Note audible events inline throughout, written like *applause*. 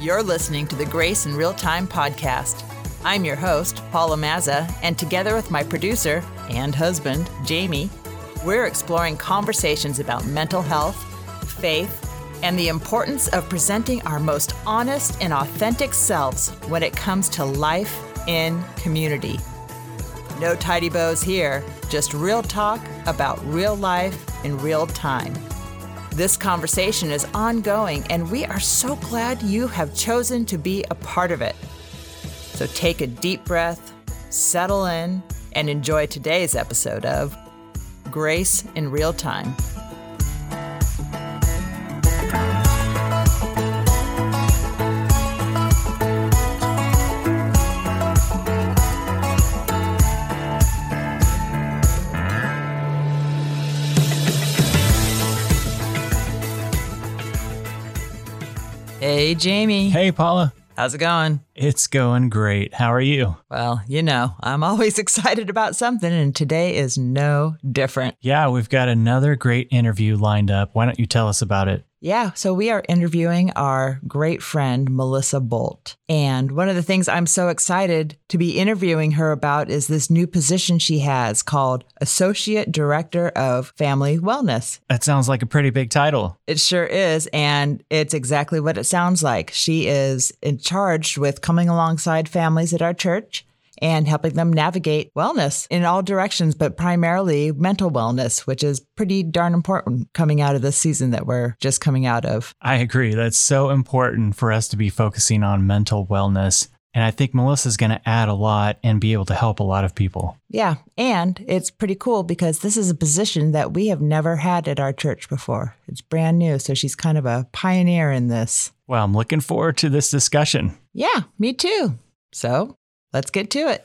You're listening to the Grace in Real Time podcast. I'm your host, Paula Mazza, and together with my producer and husband, Jamie, we're exploring conversations about mental health, faith, and the importance of presenting our most honest and authentic selves when it comes to life in community. No tidy bows here, just real talk about real life in real time. This conversation is ongoing, and we are so glad you have chosen to be a part of it. So take a deep breath, settle in, and enjoy today's episode of Grace in Real Time. Hey, Jamie. Hey, Paula. How's it going? It's going great. How are you? Well, you know, I'm always *laughs* excited about something, and today is no different. Yeah, we've got another great interview lined up. Why don't you tell us about it? Yeah, so we are interviewing our great friend, Melissa Bolt. And one of the things I'm so excited to be interviewing her about is this new position she has called Associate Director of Family Wellness. That sounds like a pretty big title. It sure is. And it's exactly what it sounds like. She is in charge with coming alongside families at our church and helping them navigate wellness in all directions, but primarily mental wellness, which is pretty darn important coming out of this season that we're just coming out of. I agree. That's so important for us to be focusing on mental wellness. And I think Melissa's going to add a lot and be able to help a lot of people. Yeah. And it's pretty cool because this is a position that we have never had at our church before. It's brand new. So she's kind of a pioneer in this. Well, I'm looking forward to this discussion. Yeah, me too. So let's get to it.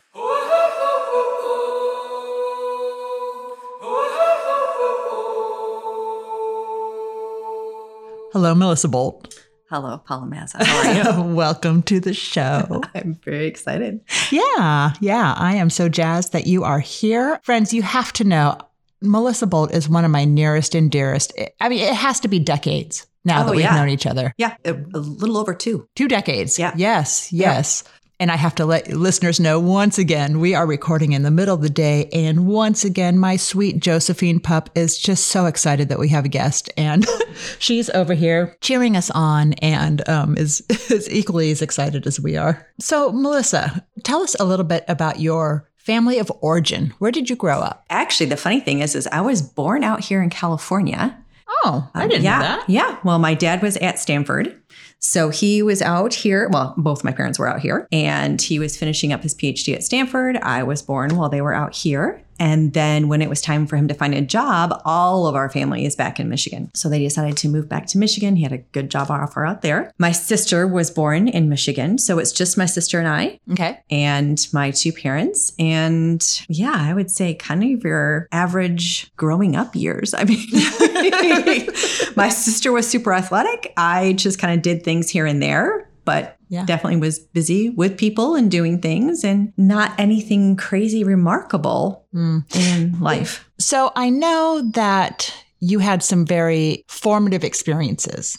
Hello, Melissa Bolt. Hello, Paula Mazza. How are you? *laughs* Welcome to the show. *laughs* I'm very excited. Yeah, yeah. I am so jazzed that you are here. Friends, you have to know Melissa Bolt is one of my nearest and dearest. I mean, it has to be decades now Oh, that we've yeah. known each other. Yeah, a, a little over two. Two decades. Yeah. Yes, yes. And I have to let listeners know once again, we are recording in the middle of the day. And once again, my sweet Josephine pup is just so excited that we have a guest. And *laughs* she's over here cheering us on and um, is, *laughs* is equally as excited as we are. So, Melissa, tell us a little bit about your family of origin. Where did you grow up? Actually, the funny thing is, is I was born out here in California. Oh, I didn't yeah, know that. Yeah. Well, my dad was at Stanford. So he was out here. Well, both my parents were out here, and he was finishing up his PhD at Stanford. I was born while they were out here. And then when it was time for him to find a job, all of our family is back in Michigan. So they decided to move back to Michigan. He had a good job offer out there. My sister was born in Michigan. So it's just my sister and I Okay. and my two parents. And yeah, I would say kind of your average growing up years. I mean, *laughs* my sister was super athletic. I just kind of did things here and there, but Yeah. definitely was busy with people and doing things and not anything crazy remarkable Mm. in *laughs* life. So I know that you had some very formative experiences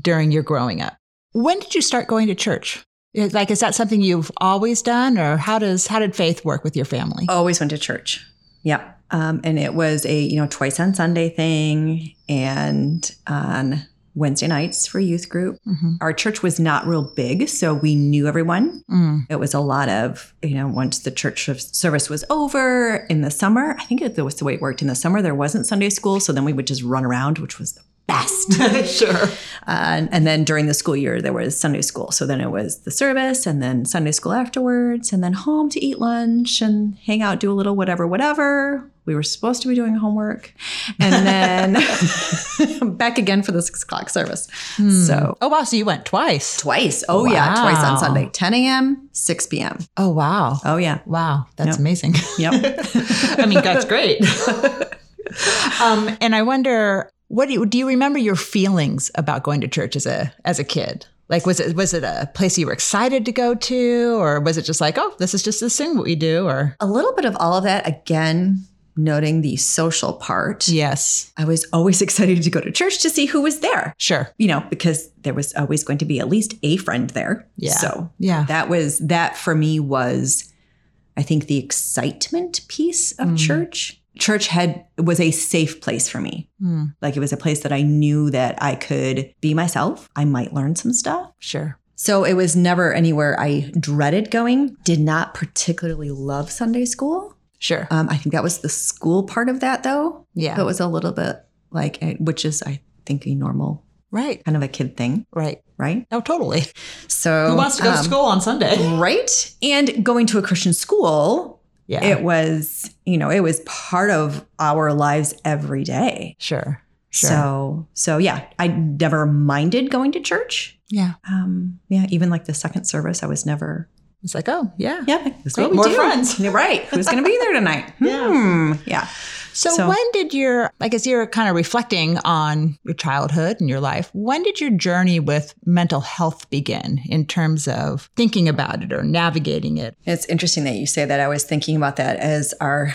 during your growing up. When did you start going to church? Like, is that something you've always done, or how does how did faith work with your family? Always went to church. Yep. Um, and it was a, you know, twice on Sunday thing and on Wednesday nights for youth group. Mhm. Our church was not real big, so we knew everyone. Mm. It was a lot of, you know, once the church service was over in the summer, I think it was the way it worked. In the summer, there wasn't Sunday school, so then we would just run around, which was the best. *laughs* sure. Uh, and then during the school year, there was Sunday school. So then it was the service and then Sunday school afterwards, and then home to eat lunch and hang out, do a little whatever, whatever. We were supposed to be doing homework. And then *laughs* back again for the six o'clock service. So Oh wow! So you went twice. twice. Oh, yeah. Twice on Sunday 10 a.m., 6 p.m. Oh wow! Oh, yeah. Wow, that's Yep. amazing. Yep. *laughs* I mean, that's great. um, and I wonder, what do you do? You remember your feelings about going to church as a as a kid? Like, was it was it a place you were excited to go to, or was it just like, oh, this is just this thing what we do? Or a little bit of all of that again noting the social part, Yes. I was always *laughs* excited to go to church to see who was there. Sure. You know, because there was always going to be at least a friend there. Yeah. So Yeah. that was that for me was I think the excitement piece of Mm. church. Church had was a safe place for me. Hmm. Like it was a place that I knew that I could be myself. I might learn some stuff. Sure. So it was never anywhere I dreaded going. Did not particularly love Sunday school. Sure. Um, I think that was the school part of that, though. Yeah. It was a little bit like, eh, which is, I think, a normal right. kind of a kid thing, Right. right? Oh, totally. So Who wants to go to um, school on Sunday? Right. And going to a Christian school, Yeah. it was, you know, it was part of our lives every day. sure. Sure. So, so yeah, I never minded going to church. yeah. Um, yeah, even like the second service, I was never, It's like, oh, yeah. yeah, that's Great, what we more do. friends. You're *laughs* right. Who's going to be there tonight? *laughs* Yeah. Hmm. Yeah. So, So- when did your, I guess you're kind of reflecting on your childhood and your life. When did your journey with mental health begin in terms of thinking about it or navigating it? It's interesting that you say that. I was thinking about that as our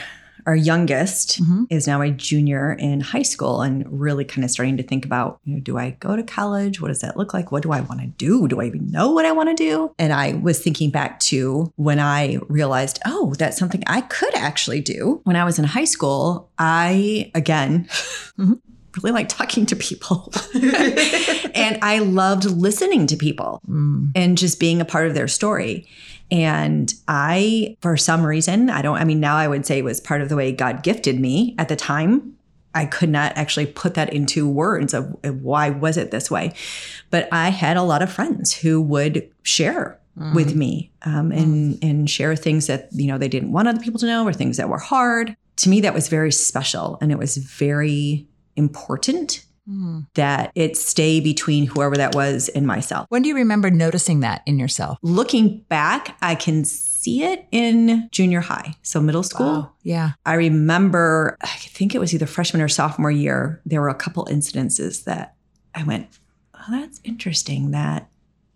our youngest Mhm. is now a junior in high school and really kind of starting to think about, you know, do I go to college? What does that look like? What do I want to do? Do I even know what I want to do? And I was thinking back to when I realized, oh, that's something I could actually do. When I was in high school, I again *laughs* Mhm. really like talking to people. *laughs* and I loved listening to people Mm. and just being a part of their story. And I, for some reason, I don't, I mean, now I would say it was part of the way God gifted me at the time. I could not actually put that into words of, of why was it this way. But I had a lot of friends who would share with me um, and, and share things that, you know, they didn't want other people to know or things that were hard. To me, that was very special and it was very important Mm. that it stay between whoever that was and myself. When do you remember noticing that in yourself? Looking back, I can see it in junior high, so middle school. Wow. Yeah. I remember, I think it was either freshman or sophomore year, there were a couple incidences that I went, oh, that's interesting that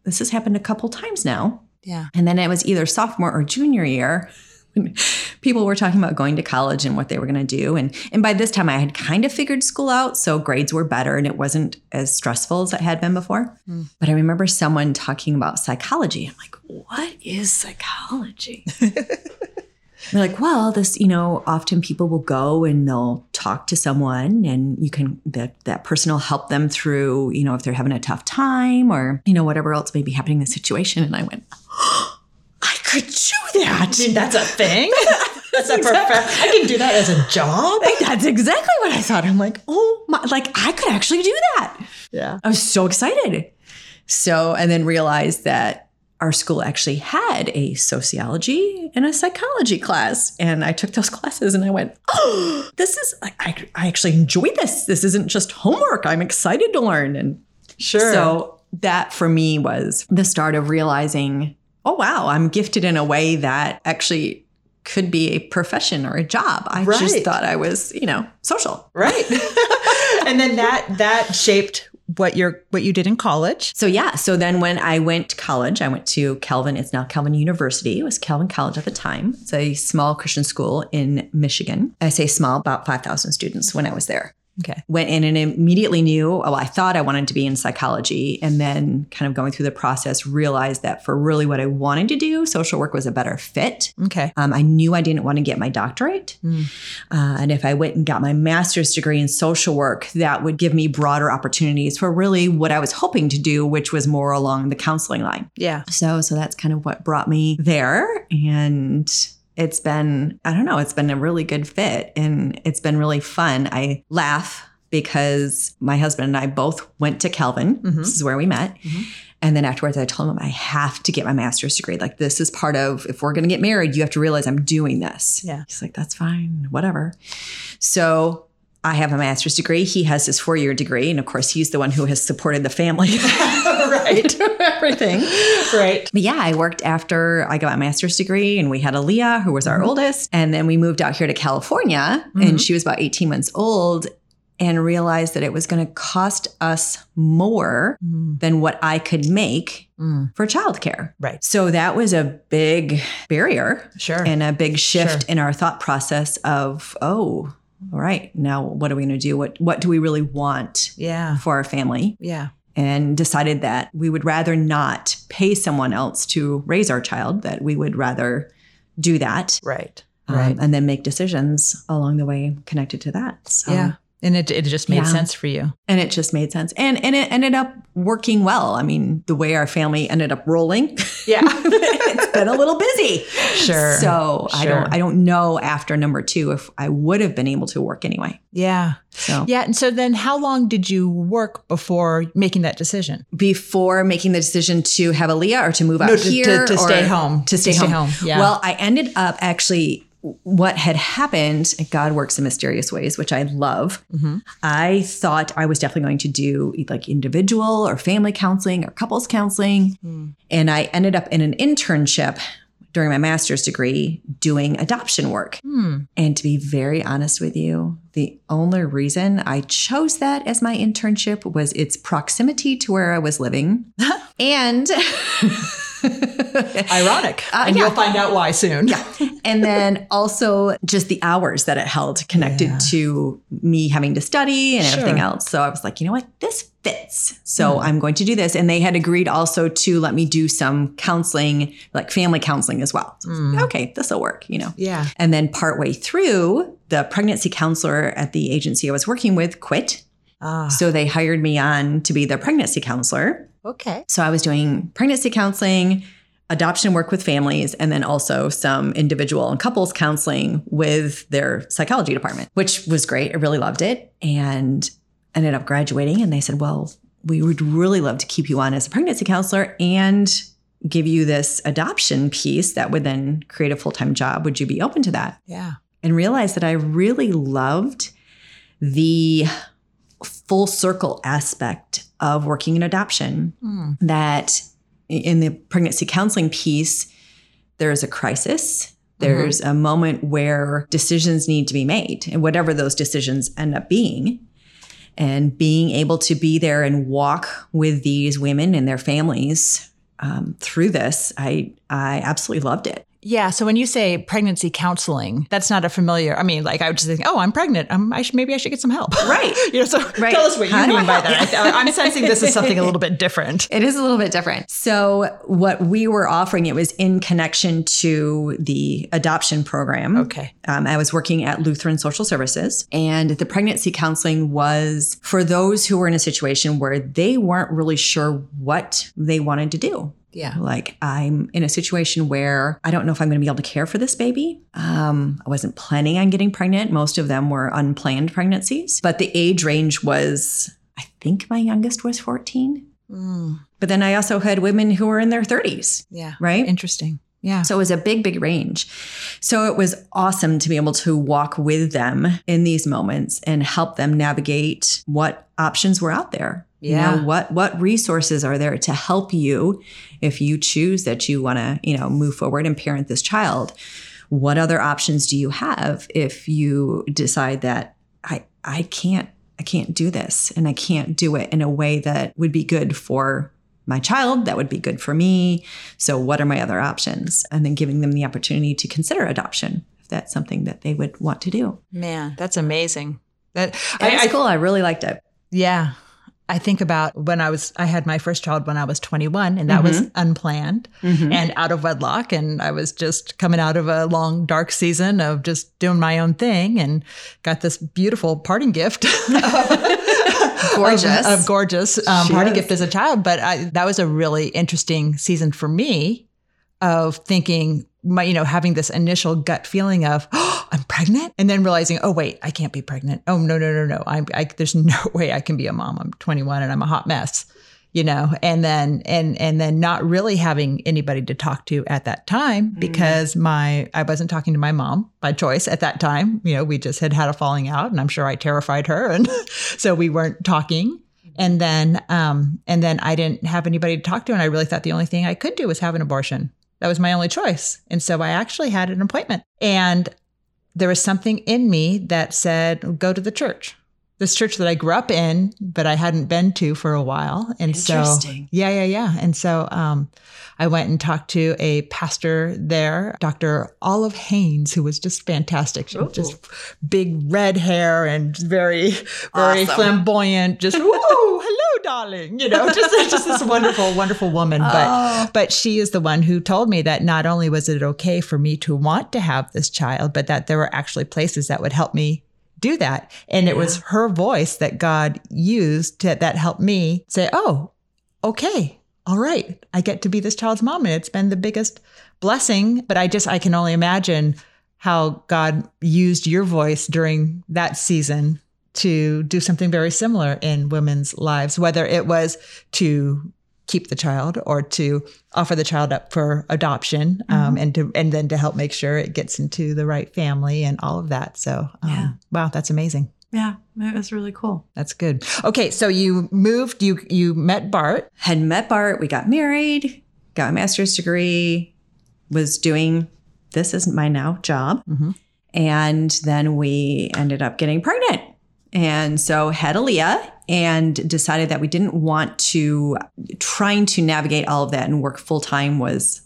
this has happened a couple times now. Yeah. And then it was either sophomore or junior year. When People were talking about going to college and what they were going to do. And, and by this time, I had kind of figured school out. So grades were better and it wasn't as stressful as it had been before. Hmm. But I remember someone talking about psychology. I'm like, what is psychology? *laughs* They're like, well, this, you know, often people will go and they'll talk to someone and you can, that, that person will help them through, you know, if they're having a tough time or, you know, whatever else may be happening in the situation. And I went, could do that. that's a thing. *laughs* That's a prof- I can do that as a job. That's exactly what I thought. I'm like, oh my, like I could actually do that. Yeah. I was so excited. So, and then realized that our school actually had a sociology and a psychology class. And I took those classes and I went, oh, *gasps* this is, I, I, I actually enjoy this. This isn't just homework. I'm excited to learn. And Sure. so that for me was the start of realizing, oh, wow, I'm gifted in a way that actually could be a profession or a job. I just thought I was, you know, social. right. *laughs* and then that that shaped what you're what you did in college. So yeah, so then when I went to college, I went to Calvin. It's now Calvin University. It was Calvin College at the time. It's a small Christian school in Michigan. I say small, about 5,000 students when I was there. Okay. Went in and immediately knew, oh, I thought I wanted to be in psychology. And then kind of going through the process, realized that for really what I wanted to do, social work was a better fit. Okay. Um, I knew I didn't want to get my doctorate. Mm. Uh, and if I went and got my master's degree in social work, that would give me broader opportunities for really what I was hoping to do, which was more along the counseling line. Yeah. So, so that's kind of what brought me there. And it's been, I don't know, it's been a really good fit and it's been really fun. I laugh because my husband and I both went to Calvin. Mhm. This is where we met. Mhm. And then afterwards, I told him I have to get my master's degree. Like, this is part of, if we're going to get married, you have to realize I'm doing this. Yeah. He's like, that's fine, whatever. So I have a master's degree. He has his four year degree. And of course, he's the one who has supported the family. *laughs* right. *laughs* Everything. Right. But yeah, I worked after I got my master's degree, and we had Aaliyah, who was our oldest. And then we moved out here to California, Mhm. and she was about 18 months old. and realized that it was going to cost us more Mm. than what I could make Mm. for childcare. Right. So that was a big barrier Sure. and a big shift Sure. in our thought process of, oh, all right, now what are we going to do? What what do we really want yeah. for our family? Yeah. And decided that we would rather not pay someone else to raise our child, that we would rather do that Right. um, Right. and then make decisions along the way connected to that. So, yeah. And it, it just made Yeah. sense for you. And it just made sense. And and it ended up working well. I mean, the way our family ended up rolling, *laughs* Yeah. it's been a little busy. Sure. So I don't I don't know after number two if I would have been able to work anyway. yeah. So Yeah. And so then how long did you work before making that decision? before making the decision to have Aaliyah or to move out No, to- here to- to or stay home. to stay To stay home. home, yeah. Well, I ended up actually what had happened. God works in mysterious ways, which I love. Mm-hmm. I thought I was definitely going to do like individual or family counseling or couples counseling. Hmm. And I ended up in an internship during my master's degree doing adoption work. Hmm. And to be very honest with you, the only reason I chose that as my internship was its proximity to where I was living. *laughs* and *laughs* Ironic. Uh, and yeah. you'll find out why soon. yeah. And then also just the hours that it held connected Yeah. to me having to study and everything else. So I was like, you know what? This fits. So I'm going to do this. And they had agreed also to let me do some counseling, like family counseling as well. So was like, Mm. okay, this will work, you know. Yeah. And then partway through, the pregnancy counselor at the agency I was working with quit. Ah. So they hired me on to be their pregnancy counselor. Okay. So I was doing pregnancy counseling, adoption work with families, and then also some individual and couples counseling with their psychology department, which was great. I really loved it and ended up graduating. And they said, well, we would really love to keep you on as a pregnancy counselor and give you this adoption piece that would then create a full time job. Would you be open to that? Yeah. and realized that I really loved the full circle aspect of working in adoption. Hmm. That in the pregnancy counseling piece, there's a crisis. There's a moment where decisions need to be made, and whatever those decisions end up being. And being able to be there and walk with these women and their families um, through this, I I absolutely loved it. Yeah. So when you say pregnancy counseling, that's not a familiar. I mean, like I would just think, oh, I'm pregnant. Um, I should, maybe I should get some help. *laughs* Right. you know. So Right. tell us what you How do mean by that. I, *laughs* I'm sensing this is something a little bit different. *laughs* It is a little bit different. So, what we were offering, it was in connection to the adoption program. Okay. Um, I was working at Lutheran Social Services, and the pregnancy counseling was for those who were in a situation where they weren't really sure what they wanted to do. Yeah. Like, I'm in a situation where I don't know if I'm going to be able to care for this baby. Um, I wasn't planning on getting pregnant. Most of them were unplanned pregnancies, but the age range was, I think my youngest was 14. Mm, But then I also had women who were in their 30s, yeah. right? Interesting. Yeah. So it was a big, big range. So it was awesome to be able to walk with them in these moments and help them navigate what options were out there. Yeah. You know, what what resources are there to help you if you choose that you want to, you know, move forward and parent this child? What other options do you have if you decide that I I can't I can't do this and I can't do it in a way that would be good for my child, that would be good for me. So, what are my other options? And then giving them the opportunity to consider adoption if that's something that they would want to do. Man, that's amazing. That I, was I- cool. I really liked it. Yeah. I think about when I was, I had my first child when I was 21, and that was unplanned and out of wedlock. And I was just coming out of a long, dark season of just doing my own thing and got this beautiful parting gift. *laughs* Gorgeous. Of, of gorgeous um, party gift as a child. But I, that was a really interesting season for me of thinking, my, you know, having this initial gut feeling of, oh, *gasps* I'm pregnant. And then realizing, oh, wait, I can't be pregnant. Oh, no, no, no, no. I'm, I, there's *laughs* no way I can be a mom. I'm 21 and I'm a hot mess, you know, and then, and, and then not really having anybody to talk to at that time because my, I wasn't talking to my mom by choice at that time. You know, we just had had a falling out and I'm sure I terrified her. And *laughs* so we weren't talking. And then, um, and then I didn't have anybody to talk to. And I really thought the only thing I could do was have an abortion. That was my only choice. And so I actually had an appointment. And there was something in me that said, go to the church. This church that I grew up in, but I hadn't been to for a while. And so, yeah, yeah, yeah. And so um, I went and talked to a pastor there, Dr. Olive Haynes, who was just fantastic. She was just big red hair and very, very Awesome. flamboyant. Just, *laughs* whoa, hello, darling. You know, just, *laughs* just this wonderful, wonderful woman. Oh. But, but she is the one who told me that not only was it okay for me to want to have this child, but that there were actually places that would help me do that. And it was her voice that God used to, that helped me say, oh, okay, all right, I get to be this child's mom. And it's been the biggest blessing. But I just, I can only imagine how God used your voice during that season to do something very similar in women's lives, whether it was to keep the child or to offer the child up for adoption um, and to and then to help make sure it gets into the right family and all of that so um, Yeah. wow that's amazing Yeah, it was really cool. that's good okay so you moved you you met bart Had met Bart, we got married, got a master's degree, was doing this isn't my now job. Mhm. And then we ended up getting pregnant. And so had Aaliyah and decided that we didn't want to trying to navigate all of that and work full time was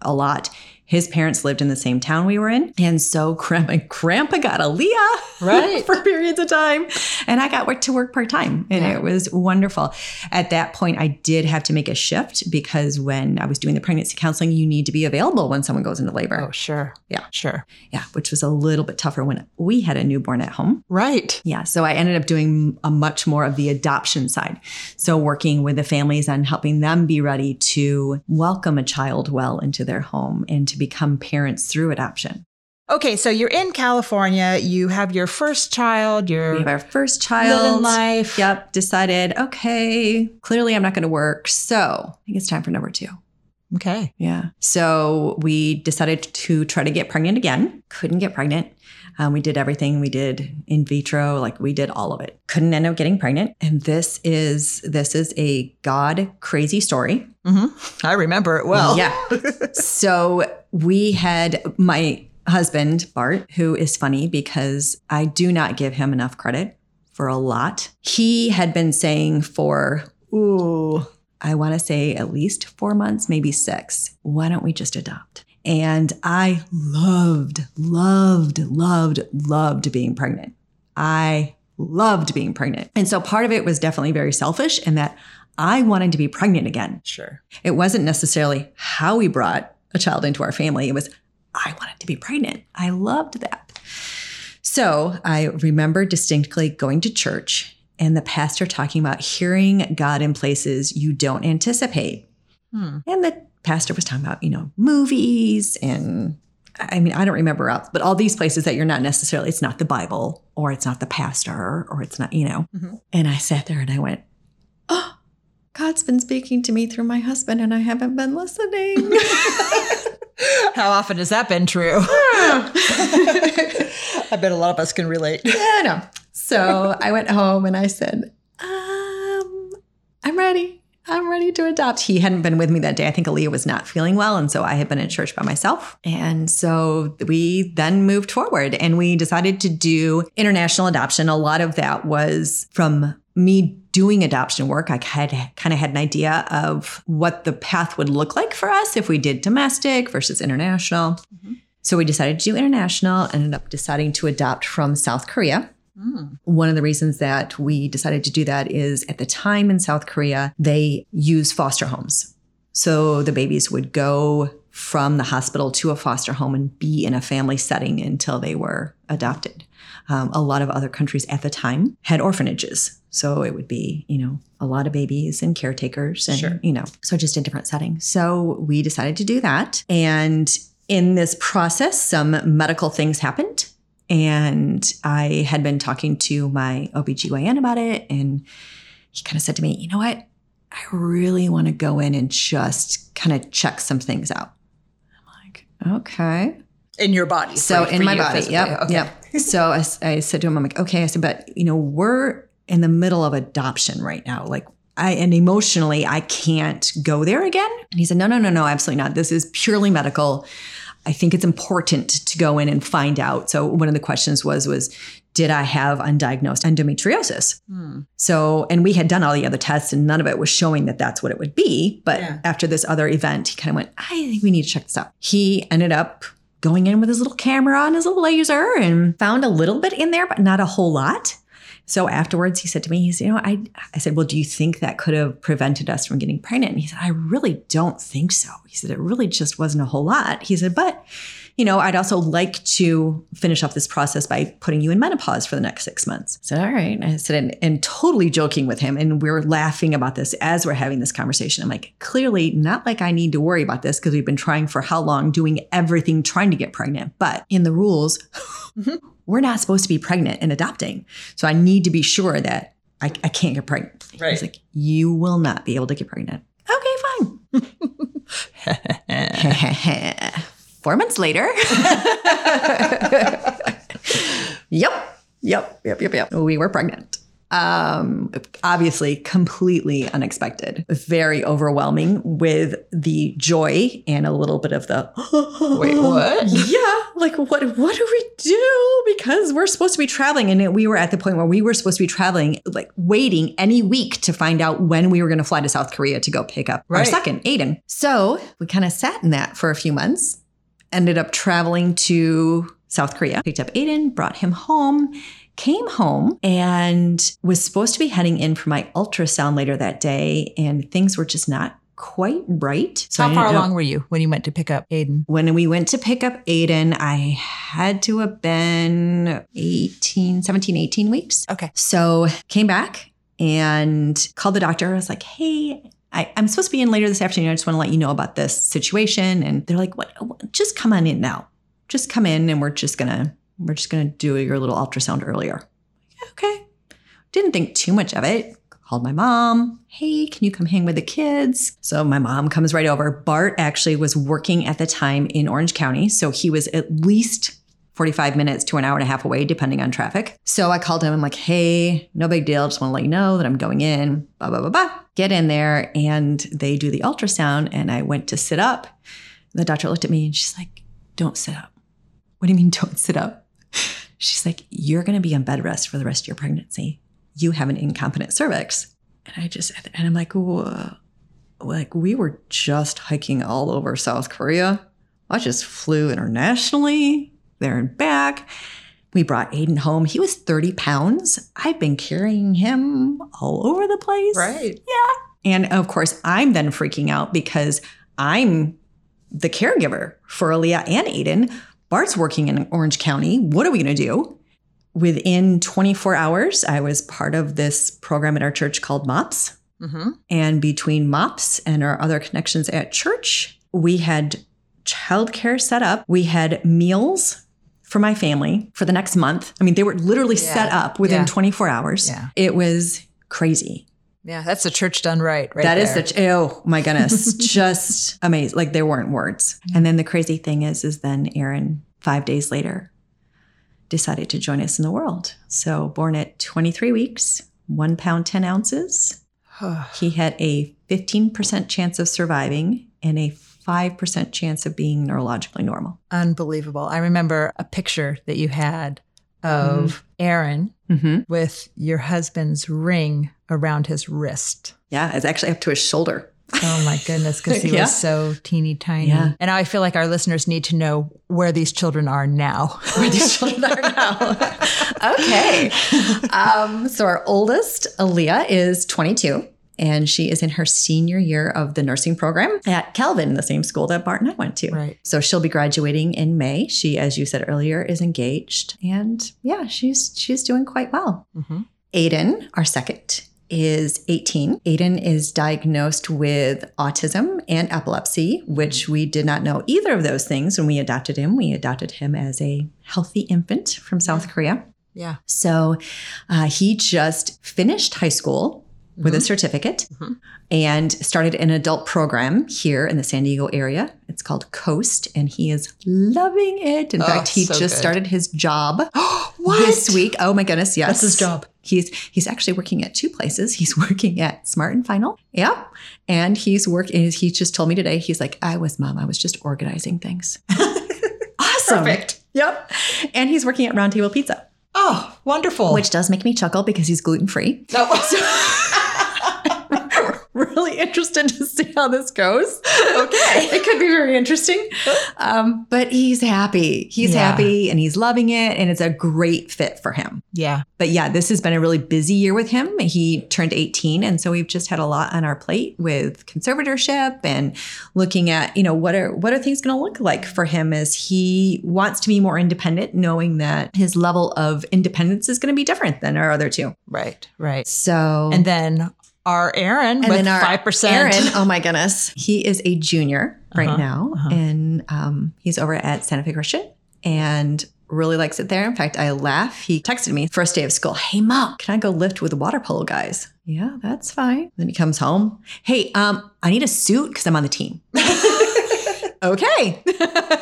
a lot. His parents lived in the same town we were in. And so grandma, *laughs* grandpa got Aaliyah Right. *laughs* for periods of time. And I got work to work part time. And Yeah. it was wonderful. At that point, I did have to make a shift because when I was doing the pregnancy counseling, you need to be available when someone goes into labor. oh sure Yeah. sure Yeah, which was a little bit tougher when we had a newborn at home. right Yeah, so I ended up doing a much more of the adoption side. So working with the families and helping them be ready to welcome a child well into their home and to become parents through adoption. okay so you're in california you have your first child you're We have our first child. life Yep, decided, okay, clearly I'm not going to work. So I think it's time for number two. okay Yeah. So we decided to try to get pregnant again. Couldn't get pregnant. Um, we did everything. We did in vitro, like we did all of it. Couldn't end up getting pregnant. And this is this is a God crazy story. hmm i remember it well Yeah. *laughs* so we had my husband, Bart, who is funny because I do not give him enough credit for a lot. He had been saying for, ooh, I want to say at least four months, maybe six. Why don't we just adopt? And I loved, loved, loved, loved being pregnant. I loved being pregnant. And so part of it was definitely very selfish in that I wanted to be pregnant again. sure It wasn't necessarily how we brought a child into our family. It was, I wanted to be pregnant. I loved that. So I remember distinctly going to church and the pastor talking about hearing God in places you don't anticipate. Hmm. And the pastor was talking about, you know, movies and I mean, I don't remember else, but all these places that you're not necessarily, it's not the Bible or it's not the pastor or it's not, you know. Mhm. And I sat there and I went, oh, God's been speaking to me through my husband and I haven't been listening. *laughs* how often has that been true *laughs* i bet a lot of us can relate yeah, I know. So I went home and I said, um, I'm ready. I'm ready to adopt. He hadn't been with me that day. I think Aaliyah was not feeling well. And so I had been in church by myself. And so we then moved forward and we decided to do international adoption. A lot of that was from me doing adoption work. I had kind of had an idea of what the path would look like for us if we did domestic versus international. Mm-hmm. So we decided to do international, ended up deciding to adopt from South Korea. Mm. One of the reasons that we decided to do that is at the time in South Korea, they use foster homes. So the babies would go from the hospital to a foster home and be in a family setting until they were adopted. Um, a lot of other countries at the time had orphanages. So it would be, you know, a lot of babies and caretakers and, Sure. you know, so just a different setting. So we decided to do that. And in this process, some medical things happened. And I had been talking to my OBGYN about it. And he kind of said to me, you know what? I really want to go in and just kind of check some things out. I'm like, okay. in your body So in my body, physically. yep, okay. yep. So I said to him, I'm like, okay. I said, but you know, we're in the middle of adoption right now. Like, I and emotionally, I can't go there again. And he said, no, no, no, no, absolutely not. This is purely medical. I think it's important to go in and find out. So one of the questions was was did I have undiagnosed endometriosis? Hmm. So, and we had done all the other tests and none of it was showing that that's what it would be. But Yeah. after this other event, he kind of went, I think we need to check this out. He ended up going in with his little camera and his little laser and found a little bit in there, but not a whole lot. So afterwards, he said to me, he said, you know, I, I said, well, do you think that could have prevented us from getting pregnant? And he said, I really don't think so. He said, it really just wasn't a whole lot. He said, but, you know, I'd also like to finish off this process by putting you in menopause for the next six months. I said, all right. I said, and, and totally joking with him. And we're laughing about this as we're having this conversation. I'm like, clearly not like I need to worry about this because we've been trying for how long, doing everything, trying to get pregnant. But in the rules, *laughs* we're not supposed to be pregnant and adopting. So I need to be sure that I, I can't get pregnant. Right. He's like, you will not be able to get pregnant. Okay, fine. *laughs* *laughs* Four months later. *laughs* yep. Yep. Yep. Yep. Yep. We were pregnant. Um, obviously, completely unexpected, very overwhelming with the joy and a little bit of the *gasps* Wait, what? yeah, like what? What do we do? Because we're supposed to be traveling, and we were at the point where we were supposed to be traveling, like waiting any week to find out when we were going to fly to South Korea to go pick up our second, Aiden. So we kind of sat in that for a few months. Ended up traveling to South Korea, picked up Aiden, brought him home. Came home and was supposed to be heading in for my ultrasound later that day, and things were just not quite right. So How far ended up- along were you when you went to pick up Aiden? when we went to pick up Aiden, I had to have been 18, 17, 18 weeks. Okay. So came back and called the doctor. I was like, hey, I, I'm supposed to be in later this afternoon. I just want to let you know about this situation. And they're like, what? what- Just come on in now. Just come in and we're just gonna we're just gonna do your little ultrasound earlier. Okay. Didn't think too much of it. Called my mom. Hey, can you come hang with the kids? So my mom comes right over. Bart actually was working at the time in Orange County. So he was at least 45 minutes to an hour and a half away, depending on traffic. So I called him. I'm like, hey, no big deal. Just want to let you know that I'm going in. Blah, blah, blah, blah. Get in there. And they do the ultrasound. And I went to sit up. The doctor looked at me and she's like, don't sit up. What do you mean, don't sit up? *laughs* She's like, you're going to be on bed rest for the rest of your pregnancy. You have an incompetent cervix. And I just, and I'm like, Whoa. like we were just hiking all over South Korea. I just flew internationally, there and back. We brought Aiden home. He was 30 pounds. I've been carrying him all over the place. Right. Yeah. And of course, I'm then freaking out because I'm the caregiver for Aaliyah and Aiden. Bart's working in Orange County. What are we going to do? Within 24 hours, I was part of this program at our church called MOPS. Mm-hmm. And between MOPS and our other connections at church, we had childcare set up. We had meals for my family for the next month. I mean, they were literally Yeah. set up within Yeah. 24 hours. Yeah. It was crazy. Yeah, that's the church done right. Right. That is there. such oh my goodness, *laughs* just amazing. Like there weren't words. And then the crazy thing is, is then Aaron five days later decided to join us in the world. So born at 23 weeks, one pound 10 ounces. *sighs* He had a 15% chance of surviving and a 5% chance of being neurologically normal. unbelievable. I remember a picture that you had of Aaron Mm-hmm. with your husband's ring around his wrist. Yeah, it's actually up to his shoulder. Oh my goodness, because he *laughs* Yeah. was so teeny tiny. Yeah. And now I feel like our listeners need to know where these children are now. *laughs* where these children are now. *laughs* okay. Um, so our oldest, Aaliyah, is 22. And she is in her senior year of the nursing program at Calvin, the same school that Bart and I went to. Right. So she'll be graduating in May. She, as you said earlier, is engaged. And yeah, she's she's doing quite well. Mhm. Aiden, our second, is 18. Aiden is diagnosed with autism and epilepsy, which we did not know either of those things when we adopted him. We adopted him as a healthy infant from South Korea. Yeah. So uh, he just finished high school with a certificate Mhm. and started an adult program here in the San Diego area. It's called Coast, and he is loving it. In Oh, fact, he so just good. started his job *gasps* this week. Oh my goodness, yes. That's his job. He's he's actually working at two places. *laughs* He's working at Smart and Final. Yeah. And he's working he just told me today, he's like, I was mom, I was just organizing things. *laughs* *laughs* awesome. Perfect. Yep. And he's working at Roundtable Pizza, Oh, wonderful. which does make me chuckle because he's gluten free. no. *laughs* really interested to see how this goes. Okay. *laughs* it could be very interesting. Um, but he's happy. He's Yeah. happy and he's loving it. And it's a great fit for him. yeah. But yeah, this has been a really busy year with him. He turned 18. And so we've just had a lot on our plate with conservatorship and looking at, you know, what are what are things going to look like for him as he wants to be more independent, knowing that his level of independence is going to be different than our other two. Right. Right. So And then our Aaron and with five percent. Aaron, oh my goodness, he is a junior right Uh-huh, now, uh-huh. and um, he's over at Santa Fe Christian, and really likes it there. In fact, I laugh. He texted me first day of school. Hey, mom, can I go lift with the water polo guys? Yeah, that's fine. Then he comes home. Hey, um, I need a suit because I'm on the team. *laughs* okay.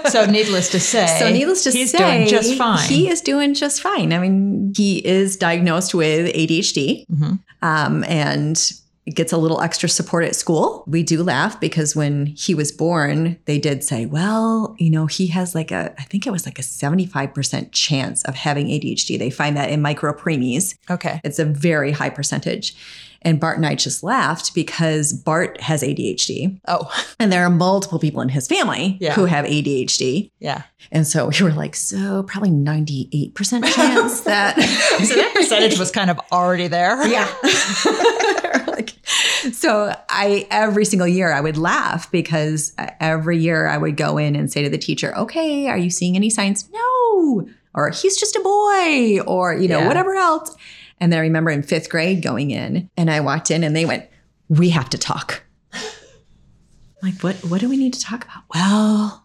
So needless to *laughs* say, So needless to he's say, doing just fine. He is doing just fine. I mean, he is diagnosed with ADHD Mhm. um, and gets a little extra support at school. We do laugh because when he was born, they did say, well, you know, he has like a, I think it was like a 75% chance of having ADHD. They find that in micro preemies. Okay. It's a very high percentage. And Bart and I just laughed because Bart has ADHD Oh, and there are multiple people in his family Yeah. who have ADHD. yeah. And so we were like, so probably 98% *laughs* chance that. *laughs* So that percentage was kind of already there. yeah. *laughs* like, so I, every single year I would laugh because every year I would go in and say to the teacher, okay, are you seeing any signs? No. Or he's just a boy or, you know, Yeah. whatever else. And then I remember in fifth grade going in and I walked in and they went, we have to talk. like, what, what do we need to talk about? Well,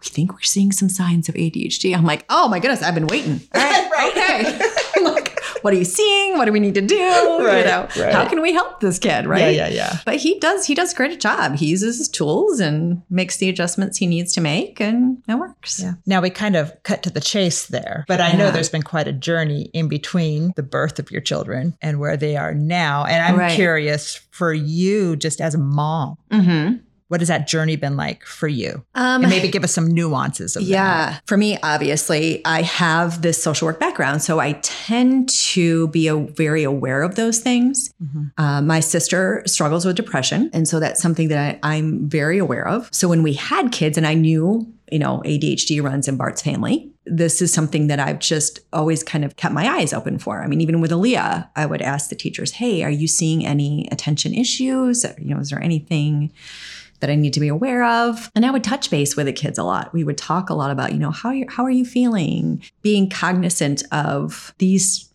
we think we're seeing some signs of ADHD. I'm like, oh my goodness, I've been waiting. All right, *laughs* Right. okay. *laughs* I'm like, what are you seeing? What do we need to do? you Right, know, right. how can we help this kid? Right. Yeah, yeah, yeah. But he does, he does a great job. He uses his tools and makes the adjustments he needs to make and it works. Yeah. Now we kind of cut to the chase there, but I know there's been quite a journey in between the birth of your children and where they are now. And I'm Right. curious for you, just as a mom, Mm-hmm. What has that journey been like for you? Um, And maybe give us some nuances of that. Yeah. For me, obviously, I have this social work background. So I tend to be a, very aware of those things. Mhm. Uh, my sister struggles with depression. And so that's something that I, I'm very aware of. So when we had kids and I knew, you know, ADHD runs in Bart's family, this is something that I've just always kind of kept my eyes open for. I mean, even with Aaliyah, I would ask the teachers, hey, are you seeing any attention issues? You know, is there anything that I need to be aware of. And I would touch base with the kids a lot. We would talk a lot about, you know, how you how are you feeling? Being cognizant of these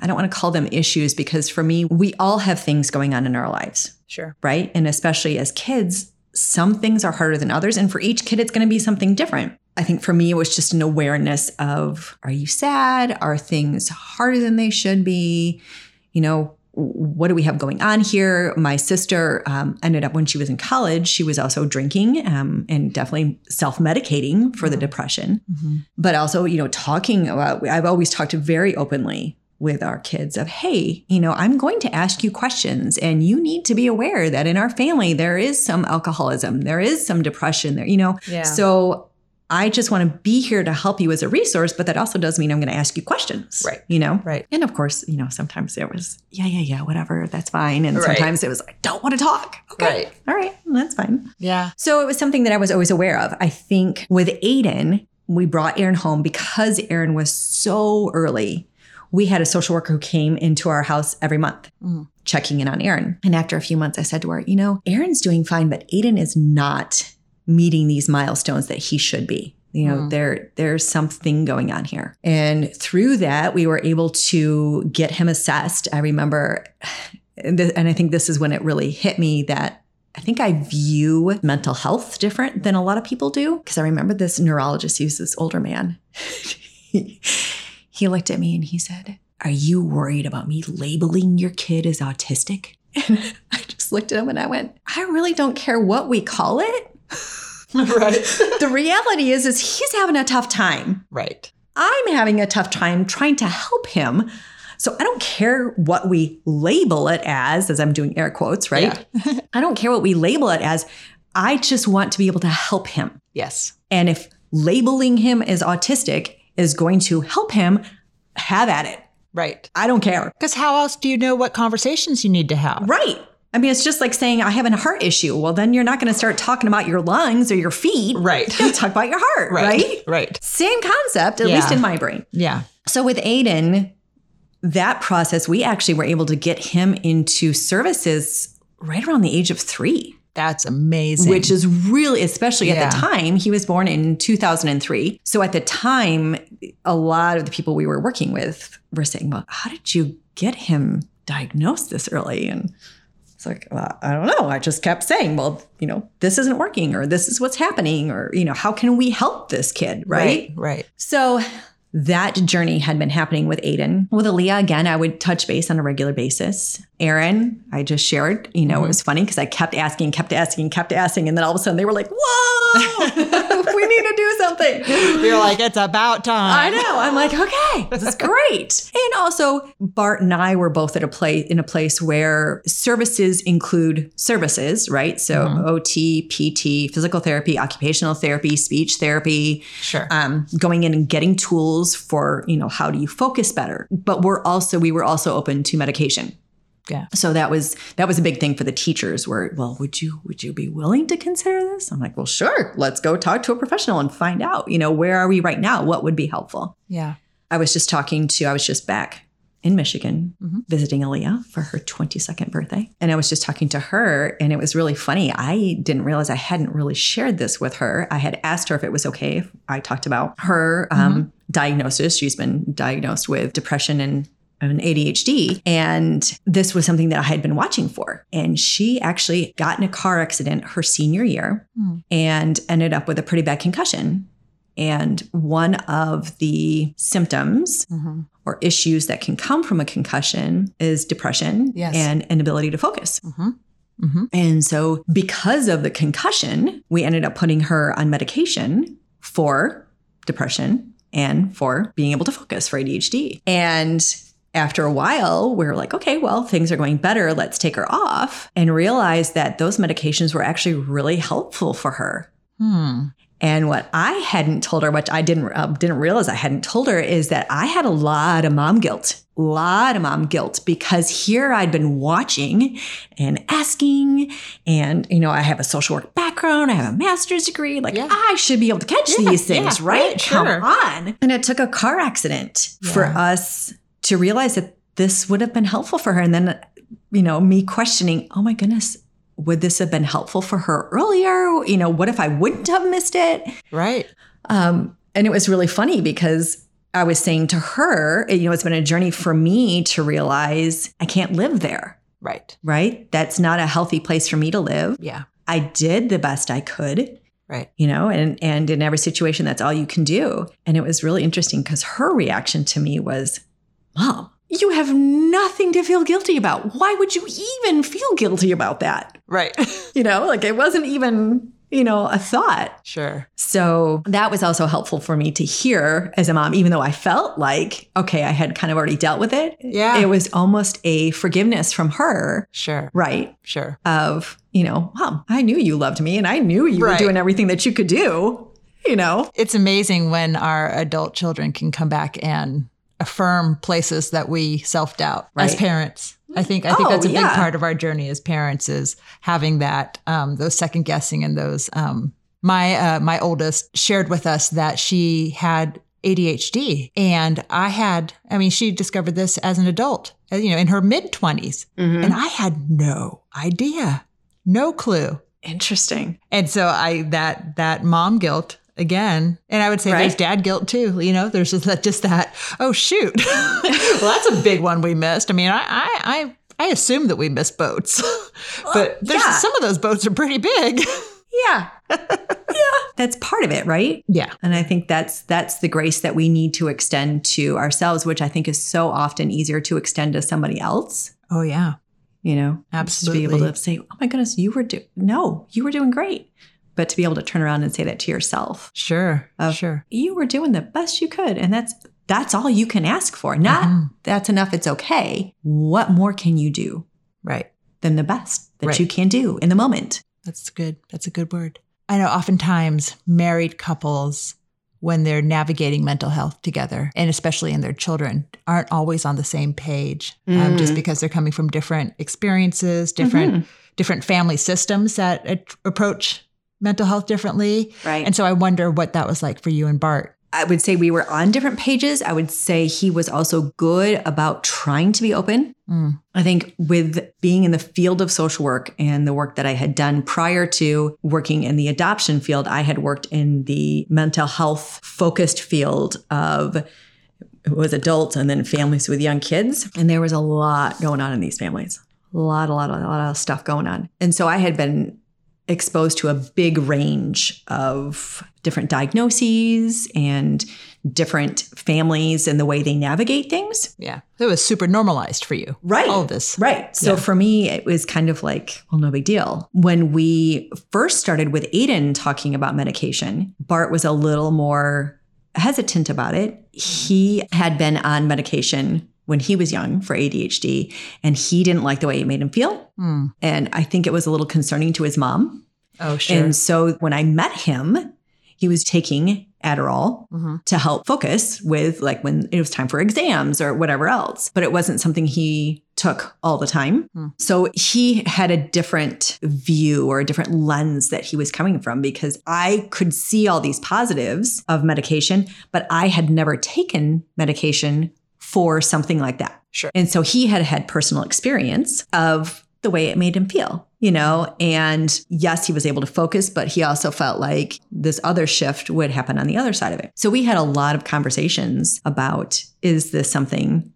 I don't want to call them issues because for me, we all have things going on in our lives, Sure. right? And especially as kids, some things are harder than others. And for each kid, it's going to be something different. I think for me, it was just an awareness of are you sad? Are things harder than they should be? You know, what do we have going on here? My sister um, ended up when she was in college, she was also drinking um, and definitely self medicating for the depression, Mhm. but also, you know, talking about, I've always talked very openly with our kids of, hey, you know, I'm going to ask you questions and you need to be aware that in our family, there is some alcoholism, there is some depression there, you know, Yeah. so I just want to be here to help you as a resource, but that also does mean I'm going to ask you questions. Right. You know? Right. And of course, you know, sometimes it was, yeah, yeah, yeah, whatever, that's fine. And Right. sometimes it was, I don't want to talk. Okay. Right. All right. That's fine. Yeah. So it was something that I was always aware of. I think with Aiden, we brought Aaron home because Aaron was so early. We had a social worker who came into our house every month Mhm. checking in on Aaron. And after a few months, I said to her, you know, Aaron's doing fine, but Aiden is not meeting these milestones that he should be. You know, Mm. there there's something going on here. And through that, we were able to get him assessed. I remember *sighs* and, th- and I think this is when it really hit me that I think I view mental health different than a lot of people do. Because I remember this neurologist, he was this older man. he, *laughs* he looked at me and he said, Are you worried about me labeling your kid as autistic? *laughs* And I just looked at him and I went, I really don't care what we call it. *laughs* right. The reality is, is he's having a tough time. Right. I'm having a tough time trying to help him. So I don't care what we label it as, as I'm doing air quotes, right? Yeah. *laughs* I don't care what we label it as. I just want to be able to help him. Yes. And if labeling him as autistic is going to help him have at it. Right. I don't care. Because how else do you know what conversations you need to have? Right. I mean, it's just like saying, I have a heart issue. Well, then you're not going to start talking about your lungs or your feet. Right. You're talk about your heart, right? Right. Same concept, at Yeah. least in my brain. Yeah. So with Aiden, that process, we actually were able to get him into services right around the age of three, That's amazing. which is really, especially at the time, he was born in 2003. So at the time, a lot of the people we were working with were saying, well, how did you get him diagnosed this early? And it's like, well, I don't know. I just kept saying, well, you know, this isn't working or this is what's happening or, you know, how can we help this kid? Right. right. Right. So that journey had been happening with Aiden. With Aaliyah, again, I would touch base on a regular basis. Aaron, I just shared, you know, it mm-hmm. was funny because I kept asking, kept asking, kept asking. And then all of a sudden they were like, whoa, *laughs* *laughs* we need to do something. You're like, it's about time. I know. I'm like, okay, this is great. *laughs* And also, Bart and I were both at a place in a place where services include services, right? So OT, PT, physical therapy, occupational therapy, speech therapy, Sure. um, going in and getting tools for you know how do you focus better. But we're also we were also open to medication. Yeah. So that was that was a big thing for the teachers. Where well, would you would you be willing to consider this? I'm like, well, sure. Let's go talk to a professional and find out. You know, where are we right now? What would be helpful? yeah. I was just talking to. I was just back in Michigan Mhm. visiting Aaliyah for her 22nd birthday, and I was just talking to her, and it was really funny. I didn't realize I hadn't really shared this with her. I had asked her if it was okay if I talked about her um, diagnosis. She's been diagnosed with depression and and ADHD. And this was something that I had been watching for. And she actually got in a car accident her senior year Hmm. and ended up with a pretty bad concussion. And one of the symptoms Mhm. or issues that can come from a concussion is depression Yes. and inability to focus. Mhm. Mhm. And so, because of the concussion, we ended up putting her on medication for depression and for being able to focus for ADHD. And after a while, we were like, okay, well, things are going better. Let's take her off and realize that those medications were actually really helpful for her. Hmm. And what I hadn't told her, which I didn't uh, didn't realize I hadn't told her, is that I had a lot of mom guilt, a lot of mom guilt, because here I'd been watching and asking, and you know I have a social work background, I have a master's degree, like Yeah. I should be able to catch Yeah, these things, yeah, right? Come on! And it took a car accident for us to realize that this would have been helpful for her, and then you know me questioning, oh my goodness. Would this have been helpful for her earlier? You know, what if I wouldn't have missed it? Right. Um, and it was really funny because I was saying to her, you know, it's been a journey for me to realize I can't live there, Right. right? That's not a healthy place for me to live. Yeah. I did the best I could, Right. you know, and and in every situation that's all you can do. And it was really interesting because her reaction to me was, "Mom, you have nothing to feel guilty about. Why would you even feel guilty about that?" Right. *laughs* You know, like it wasn't even, you know, a thought. sure. So that was also helpful for me to hear as a mom, even though I felt like, okay, I had kind of already dealt with it. Yeah. It was almost a forgiveness from her, Sure. right? Sure. Of, you know, mom, I knew you loved me and I knew you were doing everything that you could do, you know? It's amazing when our adult children can come back and affirm places that we self doubt as parents. I think I think Oh, that's a big yeah. part of our journey as parents is having that um, those second guessing and those. Um, my uh, my oldest shared with us that she had ADHD, and I had. I mean, she discovered this as an adult, uh, you know, in her mid 20s and I had no idea, no clue. Interesting. And so I that that mom guilt again, and I would say there's dad guilt too. You know, there's just that just that. Oh shoot, *laughs* well that's a big one we missed. I mean, I I I, I assume that we missed boats, *laughs* but there's yeah. some of those boats are pretty big. *laughs* Yeah. yeah. That's part of it, right? yeah, And I think that's that's the grace that we need to extend to ourselves, which I think is so often easier to extend to somebody else. oh yeah, you know just to be able to say oh my goodness you were doing no you were doing great but to be able to turn around and say that to yourself sure, Of- sure, you were doing the best you could and that's that's all you can ask for not Mhm. that's enough it's okay what more can you do right. than the best that Right. you can do in the moment That's good. That's a good word. I know oftentimes married couples when they're navigating mental health together, and especially in their children, aren't always on the same page, um, just because they're coming from different experiences, different different family systems that a- approach mental health differently. Right. And so I wonder what that was like for you and Bart. I would say we were on different pages. I would say he was also good about trying to be open. Mm. I think with being in the field of social work and the work that I had done prior to working in the adoption field, I had worked in the mental health focused field of it was adults and then families with young kids. And there was a lot going on in these families. A lot, a lot, a lot of stuff going on. And so I had been exposed to a big range of different diagnoses and different families and the way they navigate things. Yeah. It was super normalized for you. Right. All of this. Right. So Yeah. for me, it was kind of like, well, no big deal. When we first started with Aiden talking about medication, Bart was a little more hesitant about it. He had been on medication when he was young for ADHD, and he didn't like the way it made him feel. Mm. And I think it was a little concerning to his mom. Oh, sure. And so when I met him, he was taking Adderall Mhm. to help focus with like when it was time for exams or whatever else. But it wasn't something he took all the time. Hmm. So he had a different view or a different lens that he was coming from because I could see all these positives of medication, but I had never taken medication for something like that. Sure. And so he had had personal experience of the way it made him feel, you know? And yes, he was able to focus, but he also felt like this other shift would happen on the other side of it. So we had a lot of conversations about is this something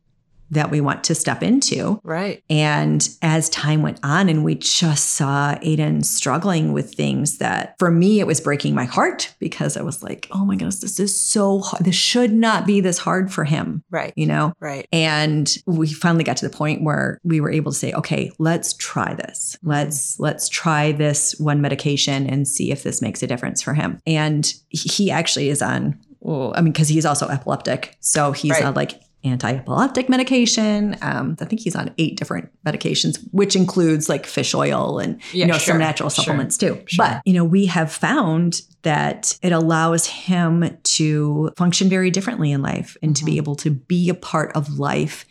that we want to step into? right. And as time went on, and we just saw Aiden struggling with things that for me, it was breaking my heart because I was like, oh my goodness, this is so hard. This should not be this hard for him, Right. you know? Right. And we finally got to the point where we were able to say, okay, let's try this. Let's let's try this one medication and see if this makes a difference for him. And he actually is on, I mean, because he's also epileptic. So he's Right. on like anti-epileptic medication. Um, I think he's on eight different medications, which includes like fish oil and Yeah, you know sure, some natural sure, supplements too. sure. But you know, we have found that it allows him to function very differently in life and to be Mhm. able to be a part of life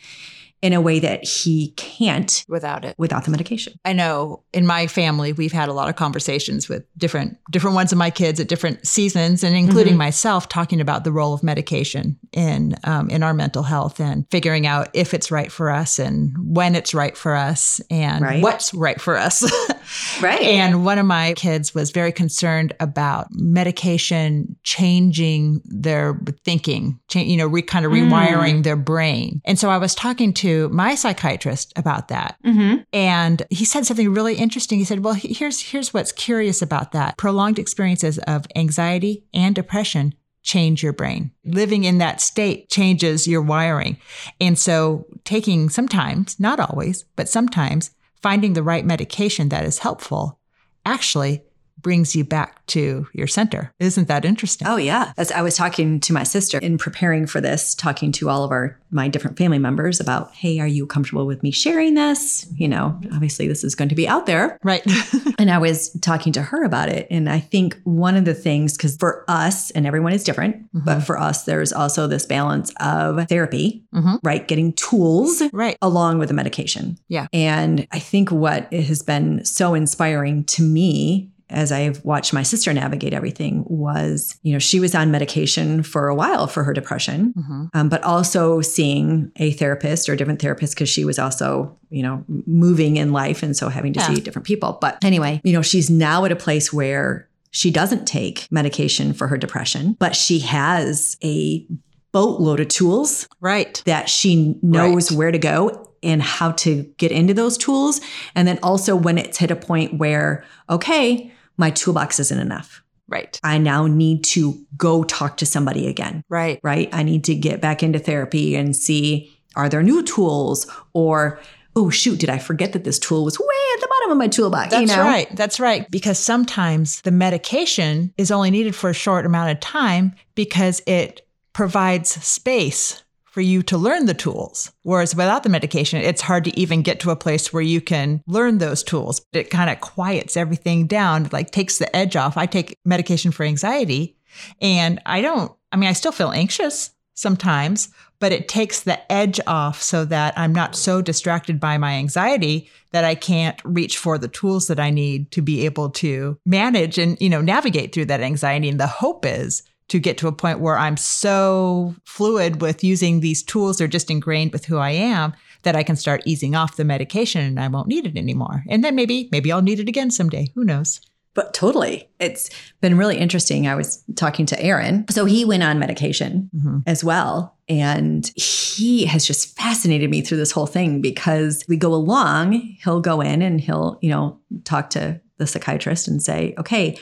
in a way that he can't Without it. without the medication. I know in my family we've had a lot of conversations with different different ones of my kids at different seasons, and including Mhm. myself, talking about the role of medication in um, in our mental health and figuring out if it's right for us and when it's right for us and Right. what's right for us. *laughs* Right. And one of my kids was very concerned about medication changing their thinking, cha- you know, re- kind of Mm. rewiring their brain. And so I was talking to my psychiatrist about that. mm-hmm. And he said something really interesting. He said, "Well, here's here's what's curious about that. Prolonged experiences of anxiety and depression change your brain. Living in that state changes your wiring. And so taking sometimes, not always, but sometimes finding the right medication that is helpful actually brings you back to your center. Isn't that interesting? Oh yeah. As I was talking to my sister in preparing for this, talking to all of our my different family members about, hey, are you comfortable with me sharing this? You know, obviously this is going to be out there. Right. *laughs* And I was talking to her about it. And I think one of the things, because for us, and everyone is different, but for us, there's also this balance of therapy, Mhm. right? Getting tools right. along with the medication. Yeah. And I think what has been so inspiring to me as I've watched my sister navigate everything was, you know, she was on medication for a while for her depression, Mhm. um, but also seeing a therapist or a different therapist because she was also, you know, moving in life and so having to Yeah. see different people. But anyway, you know, she's now at a place where she doesn't take medication for her depression, but she has a boatload of tools Right. that she knows Right. where to go and how to get into those tools. And then also when it's hit a point where, okay, my toolbox isn't enough. Right. I now need to go talk to somebody again, Right. right? I need to get back into therapy and see are there new tools or, oh, shoot, did I forget that this tool was way at the bottom of my toolbox? That's you know? right. That's right. Because sometimes the medication is only needed for a short amount of time because it provides space for you to learn the tools. Whereas without the medication, it's hard to even get to a place where you can learn those tools. It kind of quiets everything down, like takes the edge off. I take medication for anxiety And I don't, I mean, I still feel anxious sometimes, but it takes the edge off so that I'm not so distracted by my anxiety that I can't reach for the tools that I need to be able to manage and, you know, navigate through that anxiety. And the hope is to get to a point where I'm so fluid with using these tools, they're just ingrained with who I am, that I can start easing off the medication and I won't need it anymore. And then maybe, maybe I'll need it again someday. Who knows? But totally. It's been really interesting. I was talking to Aaron. So he went on medication Mm-hmm. as well. And he has just fascinated me through this whole thing because we go along, he'll go in and he'll, you know, talk to the psychiatrist and say, okay,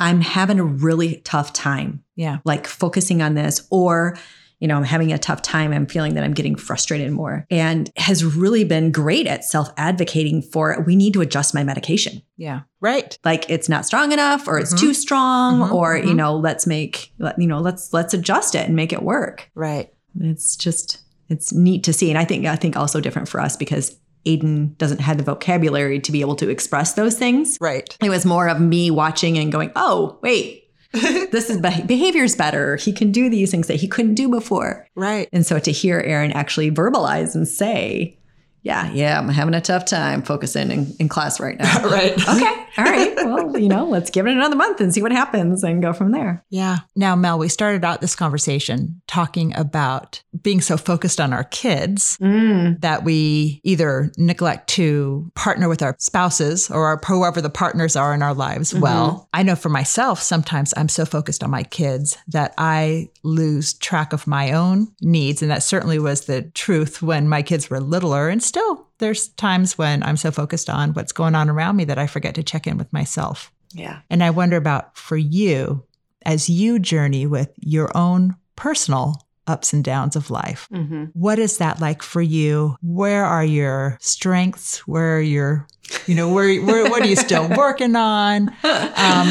I'm having a really tough time, Yeah. like focusing on this, or, you know, I'm having a tough time. I'm feeling that I'm getting frustrated more and has really been great at self advocating for we need to adjust my medication Yeah. Right. like it's not strong enough or it's Mhm. too strong Mhm, or you mhm. know let's make let, you know let's let's adjust it and make it work Right. it's just it's neat to see and i think i think also different for us because aiden doesn't have the vocabulary to be able to express those things Right. it was more of me watching and going oh wait *laughs* this is beh- behavior's better he can do these things that he couldn't do before Right. and so to hear aaron actually verbalize and say yeah yeah i'm having a tough time focusing in, in class right now *laughs* right. *laughs* okay. All right. Well, you know, let's give it another month and see what happens and go from there. Yeah. Now, Mel, we started out this conversation talking about being so focused on our kids Mm. that we either neglect to partner with our spouses or our, whoever the partners are in our lives. Well, I know for myself, sometimes I'm so focused on my kids that I lose track of my own needs. And that certainly was the truth when my kids were littler. And still, there's times when I'm so focused on what's going on around me that I forget to check in with myself. Yeah. And I wonder about for you as you journey with your own personal ups and downs of life. Mm-hmm. What is that like for you? Where are your strengths? Where are your, you know, where, where what are you still *laughs* working on? Um,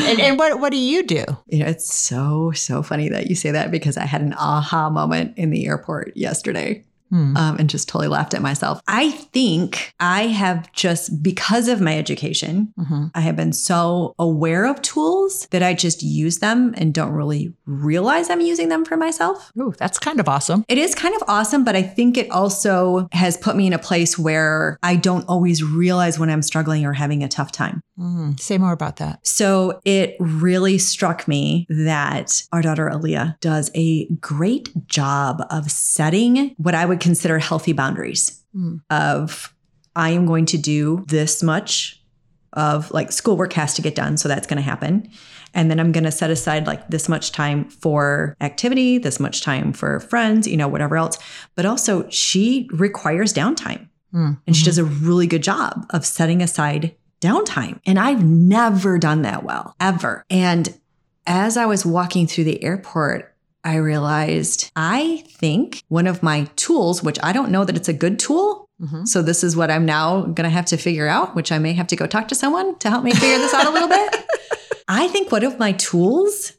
and, and what, what do you do? You know, it's so, so funny that you say that because I had an aha moment in the airport yesterday. Hmm. um, and just totally laughed at myself. I think I have just, because of my education, Mhm. I have been so aware of tools that I just use them and don't really realize I'm using them for myself. Ooh, that's kind of awesome. It is kind of awesome, but I think it also has put me in a place where I don't always realize when I'm struggling or having a tough time. Mm, say more about that. So it really struck me that our daughter Aaliyah does a great job of setting what I would consider healthy boundaries Mm. of I am going to do this much of like schoolwork has to get done, so that's going to happen. And then I'm going to set aside like this much time for activity, this much time for friends, you know, whatever else. But also, she requires downtime. Mm, And she mhm. does a really good job of setting aside downtime. And I've never done that well, ever. And as I was walking through the airport, I realized I think one of my tools, which I don't know that it's a good tool. Mhm. So this is what I'm now going to have to figure out, which I may have to go talk to someone to help me figure this out a little bit. *laughs* I think one of my tools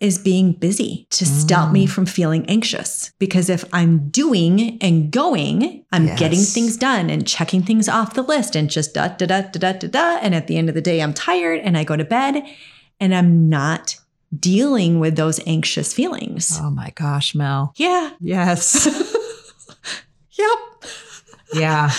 is being busy to stop me Mm. from feeling anxious. Because if I'm doing and going, I'm getting things done and checking things off the list and just da da da da da da da. And at the end of the day, I'm tired and I go to bed and I'm not dealing with those anxious feelings. Oh my gosh, Mel. Yeah. Yes. *laughs* Yep. yeah.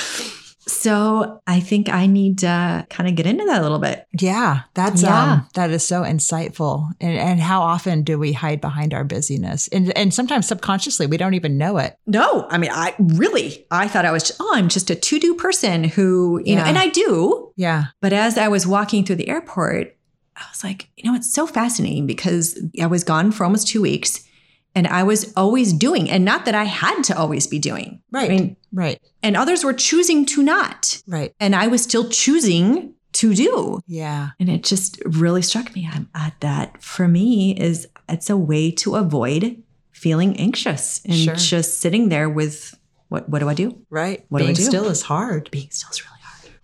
So I think I need to kind of get into that a little bit. Yeah, that's Yeah. um that is so insightful. And and how often do we hide behind our busyness? And and sometimes subconsciously we don't even know it. No, I mean, I really, I thought I was, oh, I'm just a to do person who, you know, and I do. Yeah. But as I was walking through the airport, I was like, you know, it's so fascinating because I was gone for almost two weeks and I was always doing, and not that I had to always be doing. Right. I mean, Right. and others were choosing to not. Right. And I was still choosing to do. Yeah. And it just really struck me I'm at that for me is it's a way to avoid feeling anxious and Sure. just sitting there with what what do I do? Right. What do I Being do? still is hard. Being still is really.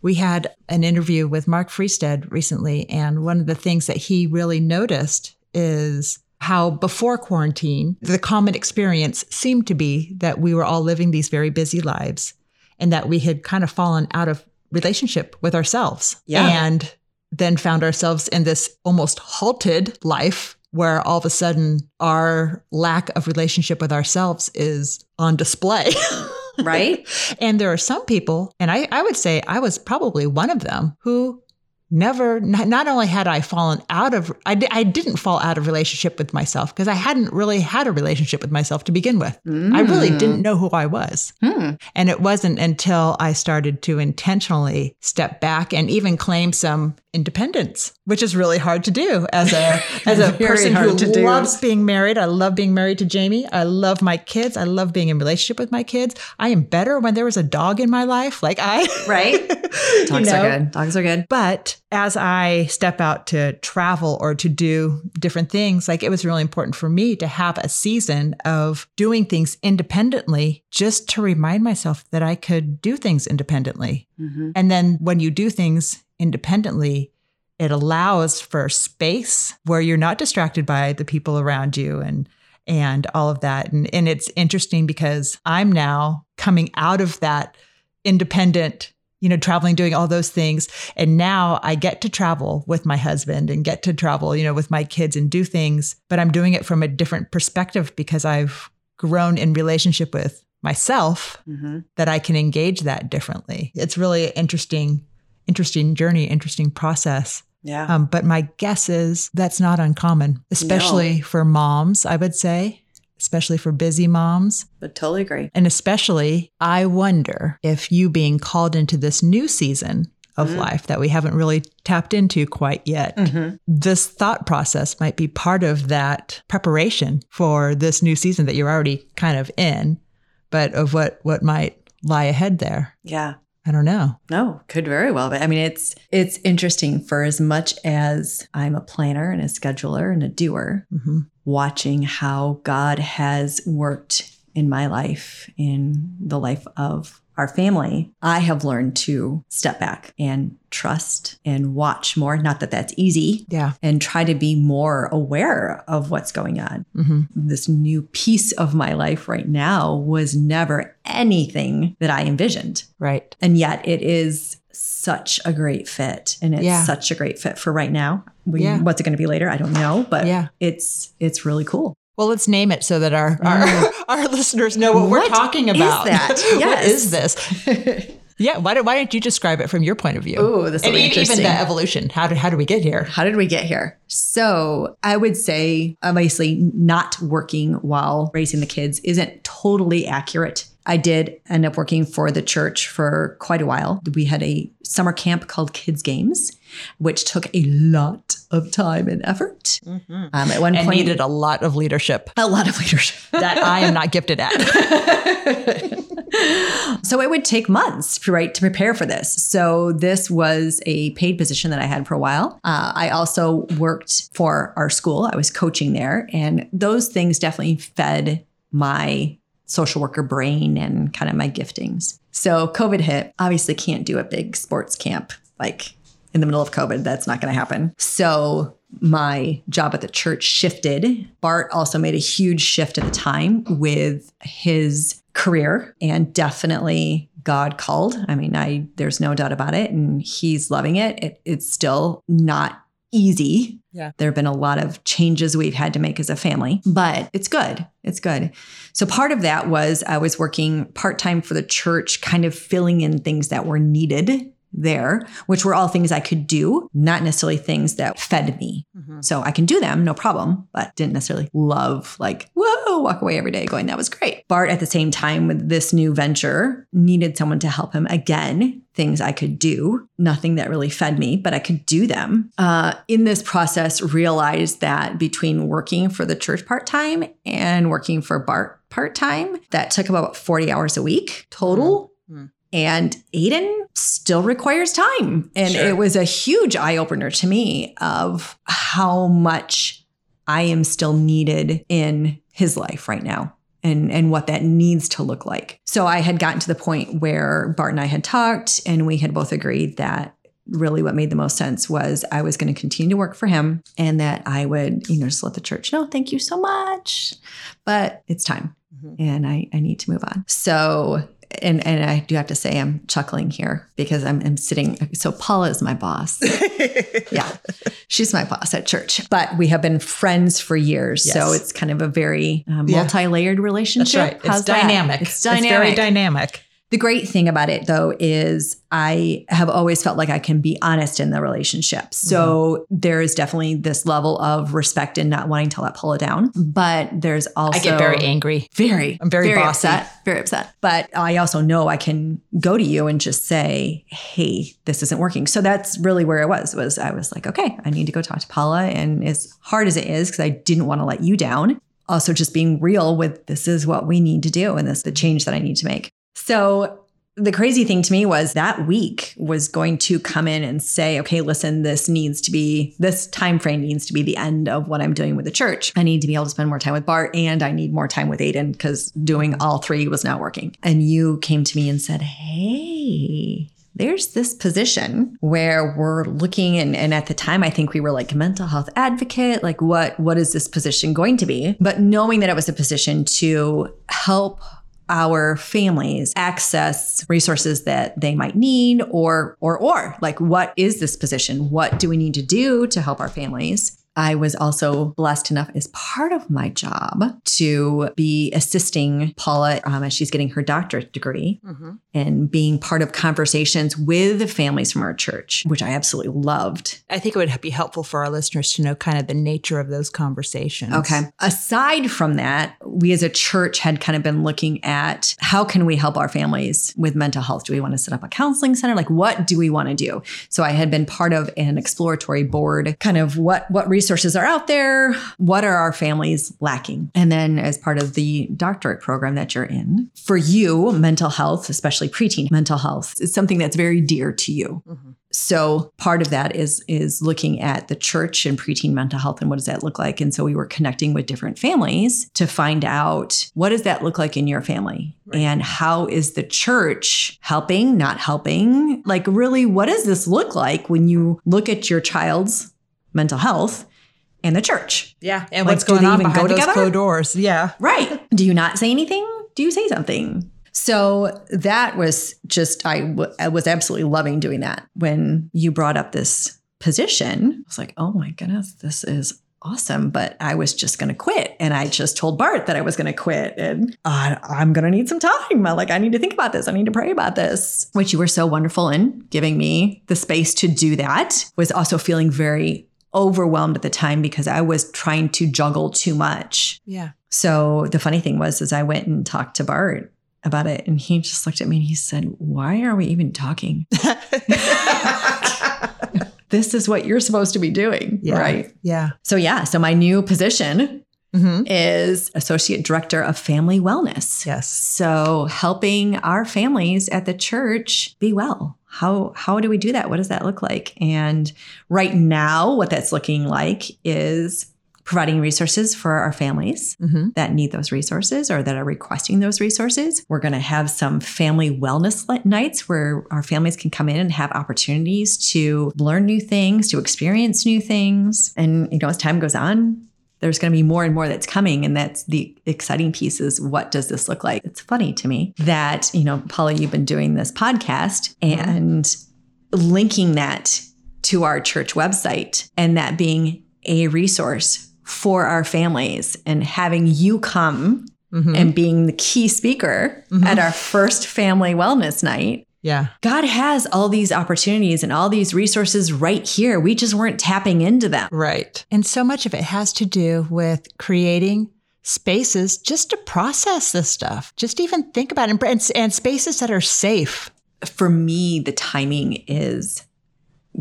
We had an interview with Mark Freestead recently, and one of the things that he really noticed is how before quarantine, the common experience seemed to be that we were all living these very busy lives and that we had kind of fallen out of relationship with ourselves. Yeah. And then found ourselves in this almost halted life where all of a sudden our lack of relationship with ourselves is on display. *laughs* Right? *laughs* and there are some people, and I, I would say I was probably one of them, who never not, not only had i fallen out of—I—I didn't fall out of relationship with myself because i hadn't really had a relationship with myself to begin with i really Mm. didn't know who i was Hmm. and it wasn't until i started to intentionally step back and even claim some independence which is really hard to do as a *laughs* as a person who to do. loves being married i love being married to jamie i love my kids i love being in relationship with my kids i am better when there was a dog in my life like i Right? *laughs* you Dogs know? are good. Dogs are good. But as I step out to travel or to do different things, like it was really important for me to have a season of doing things independently just to remind myself that I could do things independently. Mhm. And then when you do things independently, it allows for space where you're not distracted by the people around you and and all of that. And and it's interesting because I'm now coming out of that independent, you know, traveling, doing all those things. And now I get to travel with my husband and get to travel, you know, with my kids and do things, but I'm doing it from a different perspective because I've grown in relationship with myself Mhm. that I can engage that differently. It's really interesting, interesting journey, interesting process. Yeah. Um, but my guess is that's not uncommon, especially for moms, I would say, especially for busy moms. but totally agree. And especially, I wonder if you being called into this new season of Mm. life that we haven't really tapped into quite yet, Mhm. this thought process might be part of that preparation for this new season that you're already kind of in, but of what what might lie ahead there. Yeah. I don't know. No, could very well be. I mean, it's it's interesting for as much as I'm a planner and a scheduler and a doer, hmm watching how God has worked in my life, in the life of our family, I have learned to step back and trust and watch more. Not that that's easy, Yeah. and try to be more aware of what's going on. hmm This new piece of my life right now was never anything that I envisioned. Right. And yet it is such a great fit. And it's Yeah. such a great fit for right now. We, Yeah. What's it going to be later? I don't know, but Yeah. it's it's really cool. Well, let's name it so that our our, Mm. *laughs* our listeners know what, we're What talking is about. that? *laughs* what Yes. is this? *laughs* Yeah. Why don't Why don't you describe it from your point of view? Oh, this will and be e- interesting. even the evolution. How did How did we get here? How did we get here? So, I would say obviously not working while raising the kids isn't totally accurate. I did end up working for the church for quite a while. We had a summer camp called Kids Games, which took a lot of time and effort. Um, at one And point, needed a lot of leadership. A lot of leadership. *laughs* that I am not gifted at. *laughs* so it would take months right to prepare for this. So this was a paid position that i had for a while. Uh, i also worked for our school. I was coaching there and those things definitely fed my social worker brain and kind of my giftings. So covid hit. Obviously can't do a big sports camp like in the middle of covid that's not going to happen so my job at the church shifted. Bart also made a huge shift at the time with his career and definitely God called. I mean, I there's no doubt about it and he's loving it. it it's still not easy. Yeah. There have been a lot of changes we've had to make as a family, but it's good. It's good. So part of that was I was working part-time for the church kind of filling in things that were needed there, which were all things I could do, not necessarily things that fed me. So I can do them, no problem, but didn't necessarily love, like, whoa, walk away every day going, that was great. Bart, at the same time, with this new venture, needed someone to help him again. Things I could do, nothing that really fed me, but I could do them. Uh, in this process, realized that between working for the church part time and working for Bart part time, that took about 40 hours a week total. Mhm. And Aiden still requires time. And Sure. it was a huge eye opener to me of how much I am still needed in his life right now and, and what that needs to look like. So I had gotten to the point where Bart and I had talked and we had both agreed that really what made the most sense was I was going to continue to work for him and that I would, you know, just let the church know, thank you so much. But it's time Mhm. and I, I need to move on. So and and I do have to say I'm chuckling here because I'm, I'm sitting. So Paula is my boss. *laughs* yeah, she's my boss at church, but we have been friends for years. Yes. So it's kind of a very uh, Yeah. multi-layered That's relationship. right. It's How's that? dynamic. It's dynamic. very dynamic. The great thing about it, though, is I have always felt like I can be honest in the relationship. Mm-hmm. So there is definitely this level of respect and not wanting to let Paula down. But there's also I get very angry. very, I'm very bossy. upset, very upset. But I also know I can go to you and just say, "Hey, this isn't working." So that's really where it was. Was I was like, okay, I need to go talk to Paula, and as hard as it is, because I didn't want to let you down. Also, just being real with this is what we need to do, and this is the change that I need to make. So the crazy thing to me was that week was going to come in and say okay listen this needs to be this time frame needs to be the end of what i'm doing with the church. I need to be able to spend more time with bart and i need more time with aiden because doing all three was not working. And you came to me and said hey there's this position where we're looking and, and at the time i think we were like mental health advocate like what what is this position going to be? But knowing that it was a position to help our families access resources that they might need or or or like what is this position? What do we need to do to help our families I was also blessed enough as part of my job to be assisting Paula um, as she's getting her doctorate degree and being part of conversations with the families from our church, which I absolutely loved. I think it would be helpful for our listeners to know kind of the nature of those conversations. Okay. Aside from that, we as a church had kind of been looking at how can we help our families with mental health? Do we want to set up a counseling center? Like what do we want to do? So I had been part of an exploratory board, kind of what what resources are out there, what are our families lacking? And then as part of the doctorate program that you're in, for you, mental health, especially preteen mental health, is something that's very dear to you. Mm-hmm. So part of that is is looking at the church and preteen mental health and what does that look like? And so we were connecting with different families to find out what does that look like in your family? And how is the church helping, not helping? Like really what does this look like when you look at your child's mental health and the church? Yeah. And Like, what's do going they on even go behind those together? closed doors? Yeah. Right. *laughs* Do you not say anything? Do you say something? So that was just, I, w- I was absolutely loving doing that. When you brought up this position, I was like, oh my goodness, this is awesome. But I was just going to quit. And I just told Bart that I was going to quit. And uh, I'm going to need some time. I'm like, I need to think about this. I need to pray about this, which you were so wonderful in giving me the space to do that. Was also feeling very overwhelmed at the time because I was trying to juggle too much. Yeah. So the funny thing was, is I went and talked to Bart about it, and he just looked at me and he said, "Why are we even talking? *laughs* *laughs* this is what you're supposed to be doing, Yeah. right?" Yeah. So yeah, so my new position hmm is associate director of family wellness. Yes. So helping our families at the church be well. How how do we do that? What does that look like? And right now what that's looking like is providing resources for our families hmm that need those resources or that are requesting those resources. We're going to have some family wellness nights where our families can come in and have opportunities to learn new things, to experience new things. And you know, as time goes on, there's going to be more and more that's coming and that's the exciting piece is what does this look like? It's funny to me that you know paula you've been doing this podcast and linking that to our church website and that being a resource for our families and having you come hmm and being the key speaker at our first family wellness night Yeah. God has all these opportunities and all these resources right here. We just weren't tapping into them. Right. And so much of it has to do with creating spaces just to process this stuff, just even think about it, and, and spaces that are safe. For me, the timing is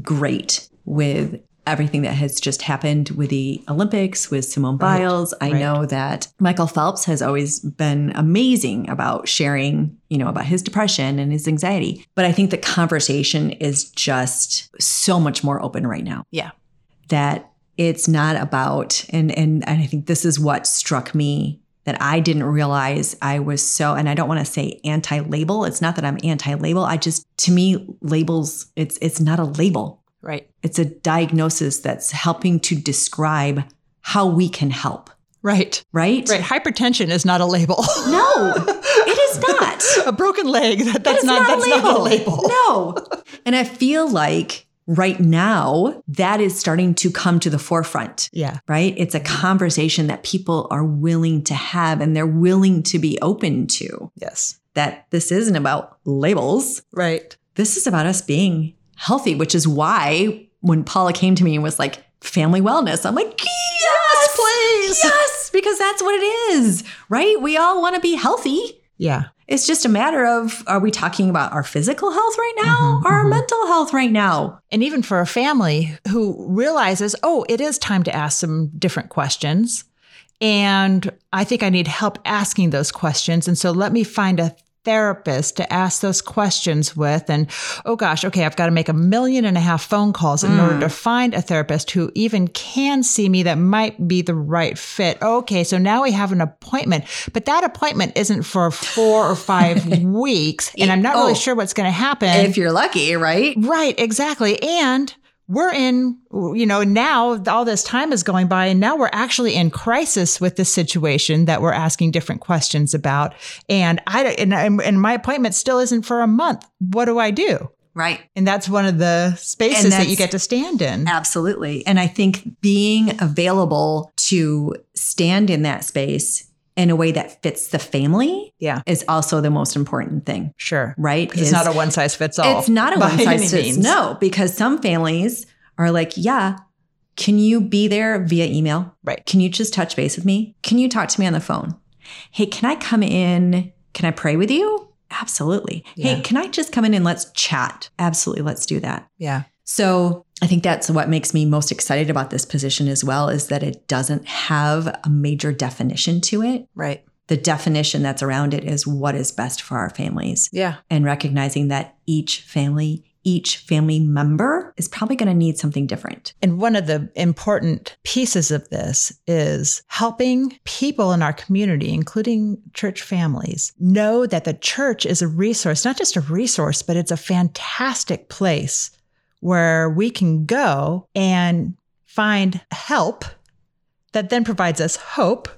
great with everything that has just happened with the Olympics, with Simone Right, Biles. I right. know that Michael Phelps has always been amazing about sharing, you know, about his depression and his anxiety. But I think the conversation is just so much more open right now. Yeah. that it's not about and and and I think this is what struck me that I didn't realize I was so and I don't want to say anti-label. It's not that I'm anti-label. I just to me labels it's it's not a label. Right. It's a diagnosis that's helping to describe how we can help, Right. right? Right. Hypertension is not a label. *laughs* No, it is not. a broken leg. That, that's It's not, that's not a label. No. and I feel like right now that is starting to come to the forefront. Yeah. Right? It's a conversation that people are willing to have and they're willing to be open to. Yes. That this isn't about labels. Right. This is about us being healthy, which is why when Paula came to me and was like, family wellness, I'm like, yes, please. Yes, because that's what it is, right? We all want to be healthy. Yeah. It's just a matter of are we talking about our physical health right now Mhm, or our mhm. mental health right now? And even for a family who realizes, oh, it is time to ask some different questions. And I think I need help asking those questions. And so let me find a therapist to ask those questions with. And oh gosh, okay, I've got to make a million and a half phone calls in Mm. order to find a therapist who even can see me that might be the right fit. Okay, so now we have an appointment, but that appointment isn't for four or five *laughs* weeks. And I'm not Oh. really sure what's going to happen. if you're lucky, right? Right, exactly. And we're in, you know, now all this time is going by, and now we're actually in crisis with this situation that we're asking different questions about. And I and, and my appointment still isn't for a month. What do I do? Right. And that's one of the spaces that you get to stand in. Absolutely. And I think being available to stand in that space in a way that fits the family Yeah, is also the most important thing, sure. right? Because it's not a *laughs* one size fits all. It's not a one size fits. No, because some families are like, yeah, can you be there via email? Right. Can you just touch base with me? Can you talk to me on the phone? Hey, can I come in? Can I pray with you? Absolutely. Yeah. Hey, can I just come in and let's chat? Absolutely. Let's do that. Yeah. So I think that's what makes me most excited about this position as well is that it doesn't have a major definition to it. Right. The definition that's around it is what is best for our families Yeah. and recognizing that each family, each family member is probably going to need something different. And one of the important pieces of this is helping people in our community, including church families, know that the church is a resource, not just a resource, but it's a fantastic place where we can go and find help that then provides us hope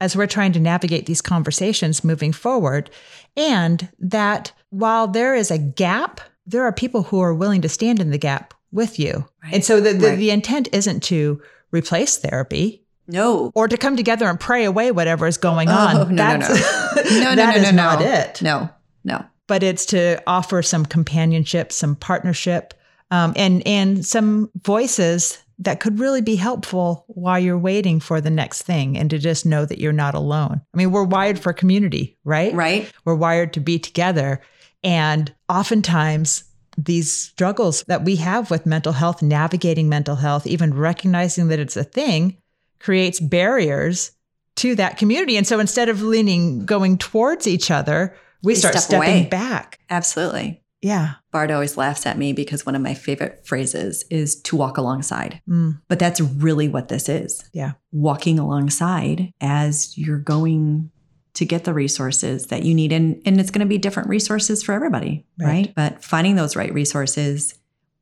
as we're trying to navigate these conversations moving forward. And that while there is a gap, there are people who are willing to stand in the gap with you. Right. And so the, the, Right. the intent isn't to replace therapy No. or to come together and pray away whatever is going Oh, on. no, no, That's, no. No, no, *laughs* that no, is no, not no. it. No. No. But it's to offer some companionship, some partnership, um, and and some voices that could really be helpful while you're waiting for the next thing, and to just know that you're not alone. I mean, we're wired for community, right? Right? We're wired to be together. And oftentimes, these struggles that we have with mental health, navigating mental health, even recognizing that it's a thing, creates barriers to that community. And so instead of leaning, going towards each other, we, We start step stepping away. back. Absolutely. Yeah. Bart always laughs at me because one of my favorite phrases is to walk alongside. Mm, But that's really what this is. Yeah. Walking alongside as you're going to get the resources that you need. And, and it's going to be different resources for everybody, Right. right? But finding those right resources,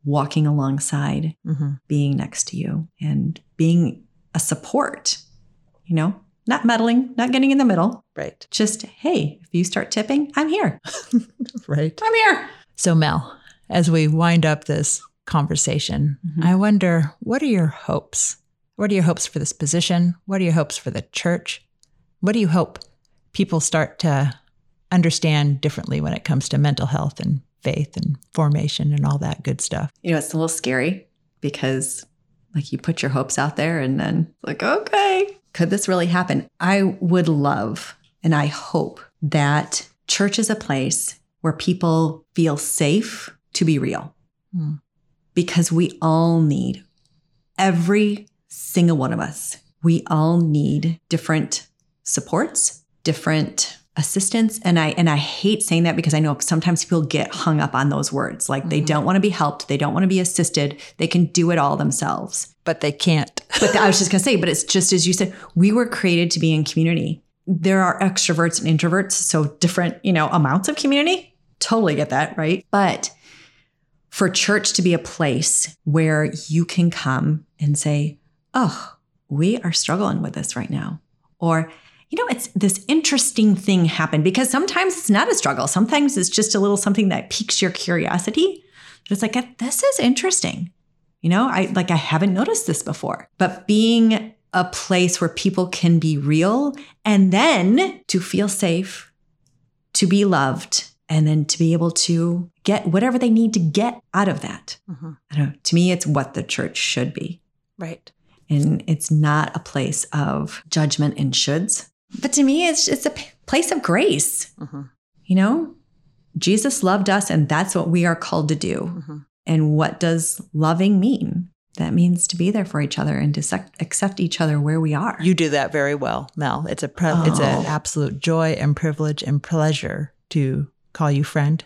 walking alongside, mhm. being next to you, and being a support, you know, not meddling, not getting in the middle. Right. Just, hey, if you start tipping, I'm here. *laughs* Right. I'm here. So, Mel, as we wind up this conversation, Mhm. I wonder what are your hopes? What are your hopes for this position? What are your hopes for the church? What do you hope people start to understand differently when it comes to mental health and faith and formation and all that good stuff? You know, it's a little scary because like you put your hopes out there and then like, okay, could this really happen? I would love and I hope that church is a place where people feel safe to be real Hmm. because we all need every single one of us. We all need different supports, different assistance and I and I hate saying that because I know sometimes people get hung up on those words like they Mhm. don't want to be helped, they don't want to be assisted, they can do it all themselves. But they can't. *laughs* But I was just going to say, but it's just as you said, we were created to be in community. There are extroverts and introverts, so different, you know, amounts of community. Totally get that, right? But for church to be a place where you can come and say, "Oh, we are struggling with this right now." Or, you know, it's this interesting thing happened because sometimes it's not a struggle. Sometimes it's just a little something that piques your curiosity. But it's like, this is interesting. You know, I like, I haven't noticed this before. But being a place where people can be real and then to feel safe, to be loved, and then to be able to get whatever they need to get out of that. Mm-hmm. I don't know. To me, it's what the church should be. Right. And it's not a place of judgment and shoulds. But to me, it's it's a place of grace. Mm-hmm. You know, Jesus loved us, and that's what we are called to do. Mm-hmm. And what does loving mean? That means to be there for each other and to accept each other where we are. You do that very well, Mel. It's a pre- oh. it's an absolute joy and privilege and pleasure to call you friend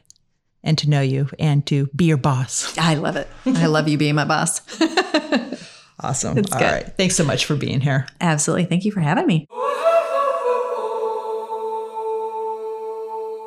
and to know you and to be your boss. I love it. I love you being my boss. *laughs* awesome. It's All good. right. Thanks so much for being here. Absolutely. Thank you for having me.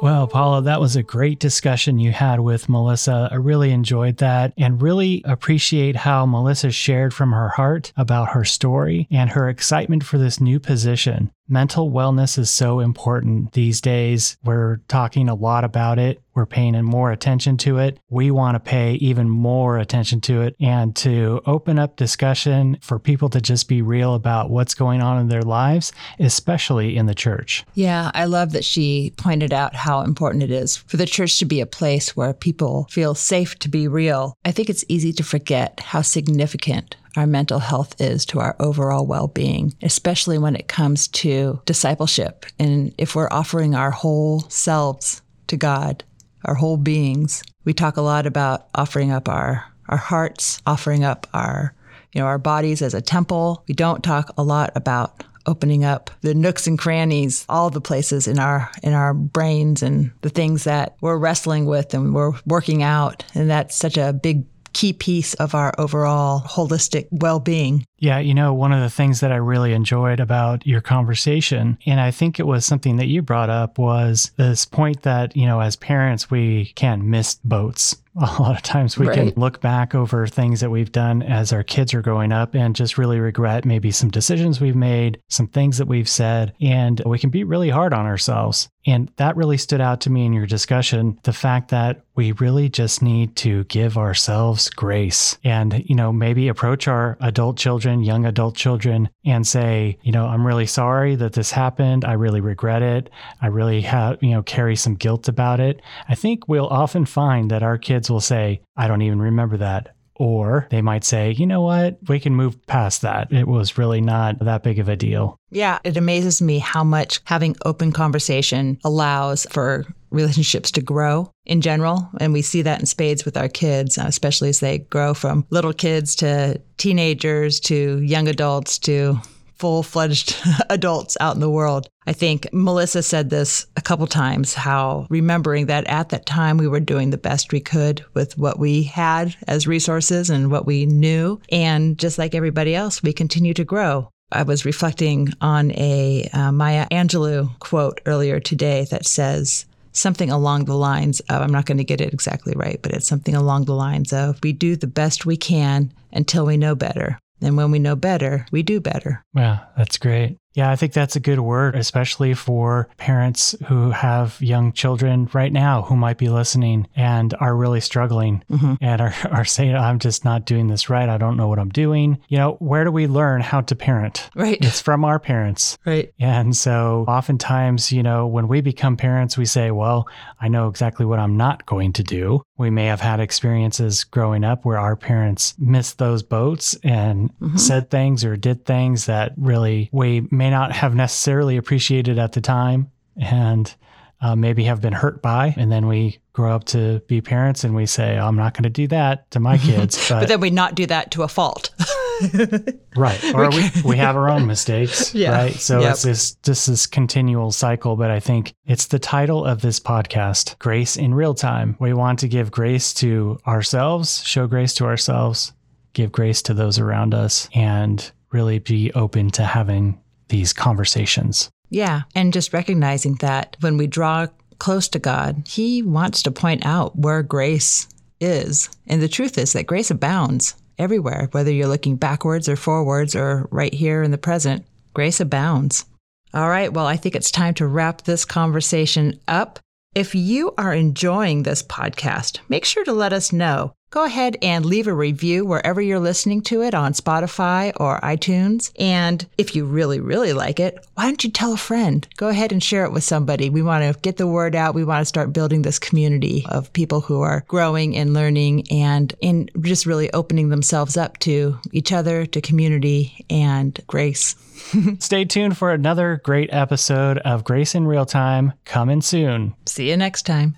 Well, Paula, that was a great discussion you had with Melissa. I really enjoyed that and really appreciate how Melissa shared from her heart about her story and her excitement for this new position. Mental wellness is so important these days. We're talking a lot about it. We're paying more attention to it. We want to pay even more attention to it and to open up discussion for people to just be real about what's going on in their lives, especially in the church. Yeah, I love that she pointed out how important it is for the church to be a place where people feel safe to be real. I think it's easy to forget how significant our mental health is to our overall well being, especially when it comes to discipleship. And if we're offering our whole selves to God, our whole beings, we talk a lot about offering up our, our hearts, offering up our you know our bodies as a temple. We don't talk a lot about opening up the nooks and crannies, all the places in our in our brains and the things that we're wrestling with and we're working out. And that's such a big key piece of our overall holistic well being. Yeah, you know, one of the things that I really enjoyed about your conversation, and I think it was something that you brought up, was this point that, you know, as parents, we can miss boats *laughs* a lot of times we right. can look back over things that we've done as our kids are growing up and just really regret maybe some decisions we've made, some things that we've said, and we can be really hard on ourselves. And that really stood out to me in your discussion the fact that we really just need to give ourselves grace and, you know, maybe approach our adult children, young adult children, and say, you know, I'm really sorry that this happened. I really regret it. I really have, you know, carry some guilt about it. I think we'll often find that our kids will say, I don't even remember that. Or they might say, you know what, we can move past that. It was really not that big of a deal. Yeah, it amazes me how much having open conversation allows for relationships to grow in general. And we see that in spades with our kids, especially as they grow from little kids to teenagers to young adults to full fledged *laughs* adults out in the world. I think Melissa said this a couple times how remembering that at that time we were doing the best we could with what we had as resources and what we knew. And just like everybody else, we continue to grow. I was reflecting on a uh, Maya Angelou quote earlier today that says, something along the lines of I'm not going to get it exactly right, but it's something along the lines of we do the best we can until we know better. And when we know better, we do better. Yeah, that's great. Yeah, I think that's a good word, especially for parents who have young children right now who might be listening and are really struggling mm-hmm. and are, *laughs* are saying, I'm just not doing this right. I don't know what I'm doing. You know, where do we learn how to parent? Right. It's from our parents. Right. And so oftentimes, you know, when we become parents, we say, well, I know exactly what I'm not going to do. We may have had experiences growing up where our parents missed those boats and mm-hmm. said things or did things that really we may not have necessarily appreciated at the time and uh, maybe have been hurt by. And then we grow up to be parents and we say, oh, I'm not going to do that to my *laughs* kids. But, but then we not do that to a fault. *laughs* right. *laughs* Or we, we have our own mistakes. Yeah. Right. So yep. it's this, just this continual cycle. But I think it's the title of this podcast, Grace in Real Time. We want to give grace to ourselves, show grace to ourselves, give grace to those around us, and really be open to having these conversations. Yeah. And just recognizing that when we draw close to God, He wants to point out where grace is. And the truth is that grace abounds everywhere, whether you're looking backwards or forwards or right here in the present. Grace abounds. All right, well, I think it's time to wrap this conversation up. If you are enjoying this podcast, make sure to let us know. Go ahead and leave a review wherever you're listening to it on Spotify or iTunes. And if you really, really like it, why don't you tell a friend? Go ahead and share it with somebody. We want to get the word out. We want to start building this community of people who are growing and learning and in just really opening themselves up to each other, to community and grace. *laughs* Stay tuned for another great episode of Grace in Real Time coming soon. See you next time.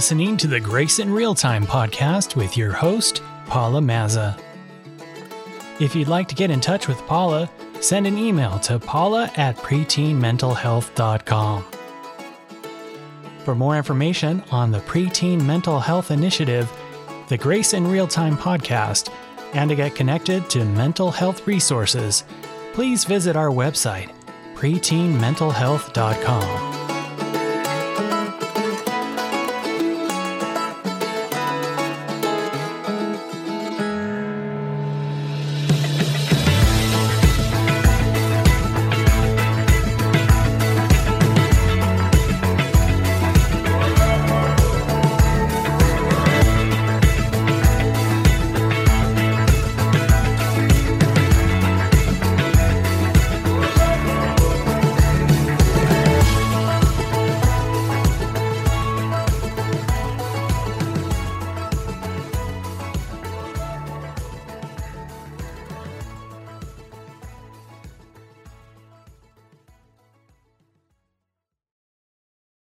Listening to the Grace in Real Time podcast with your host, Paula Mazza. If you'd like to get in touch with Paula, send an email to paula at preteenmentalhealth.com. For more information on the Preteen Mental Health Initiative, the Grace in Real Time podcast, and to get connected to mental health resources, please visit our website, preteenmentalhealth.com.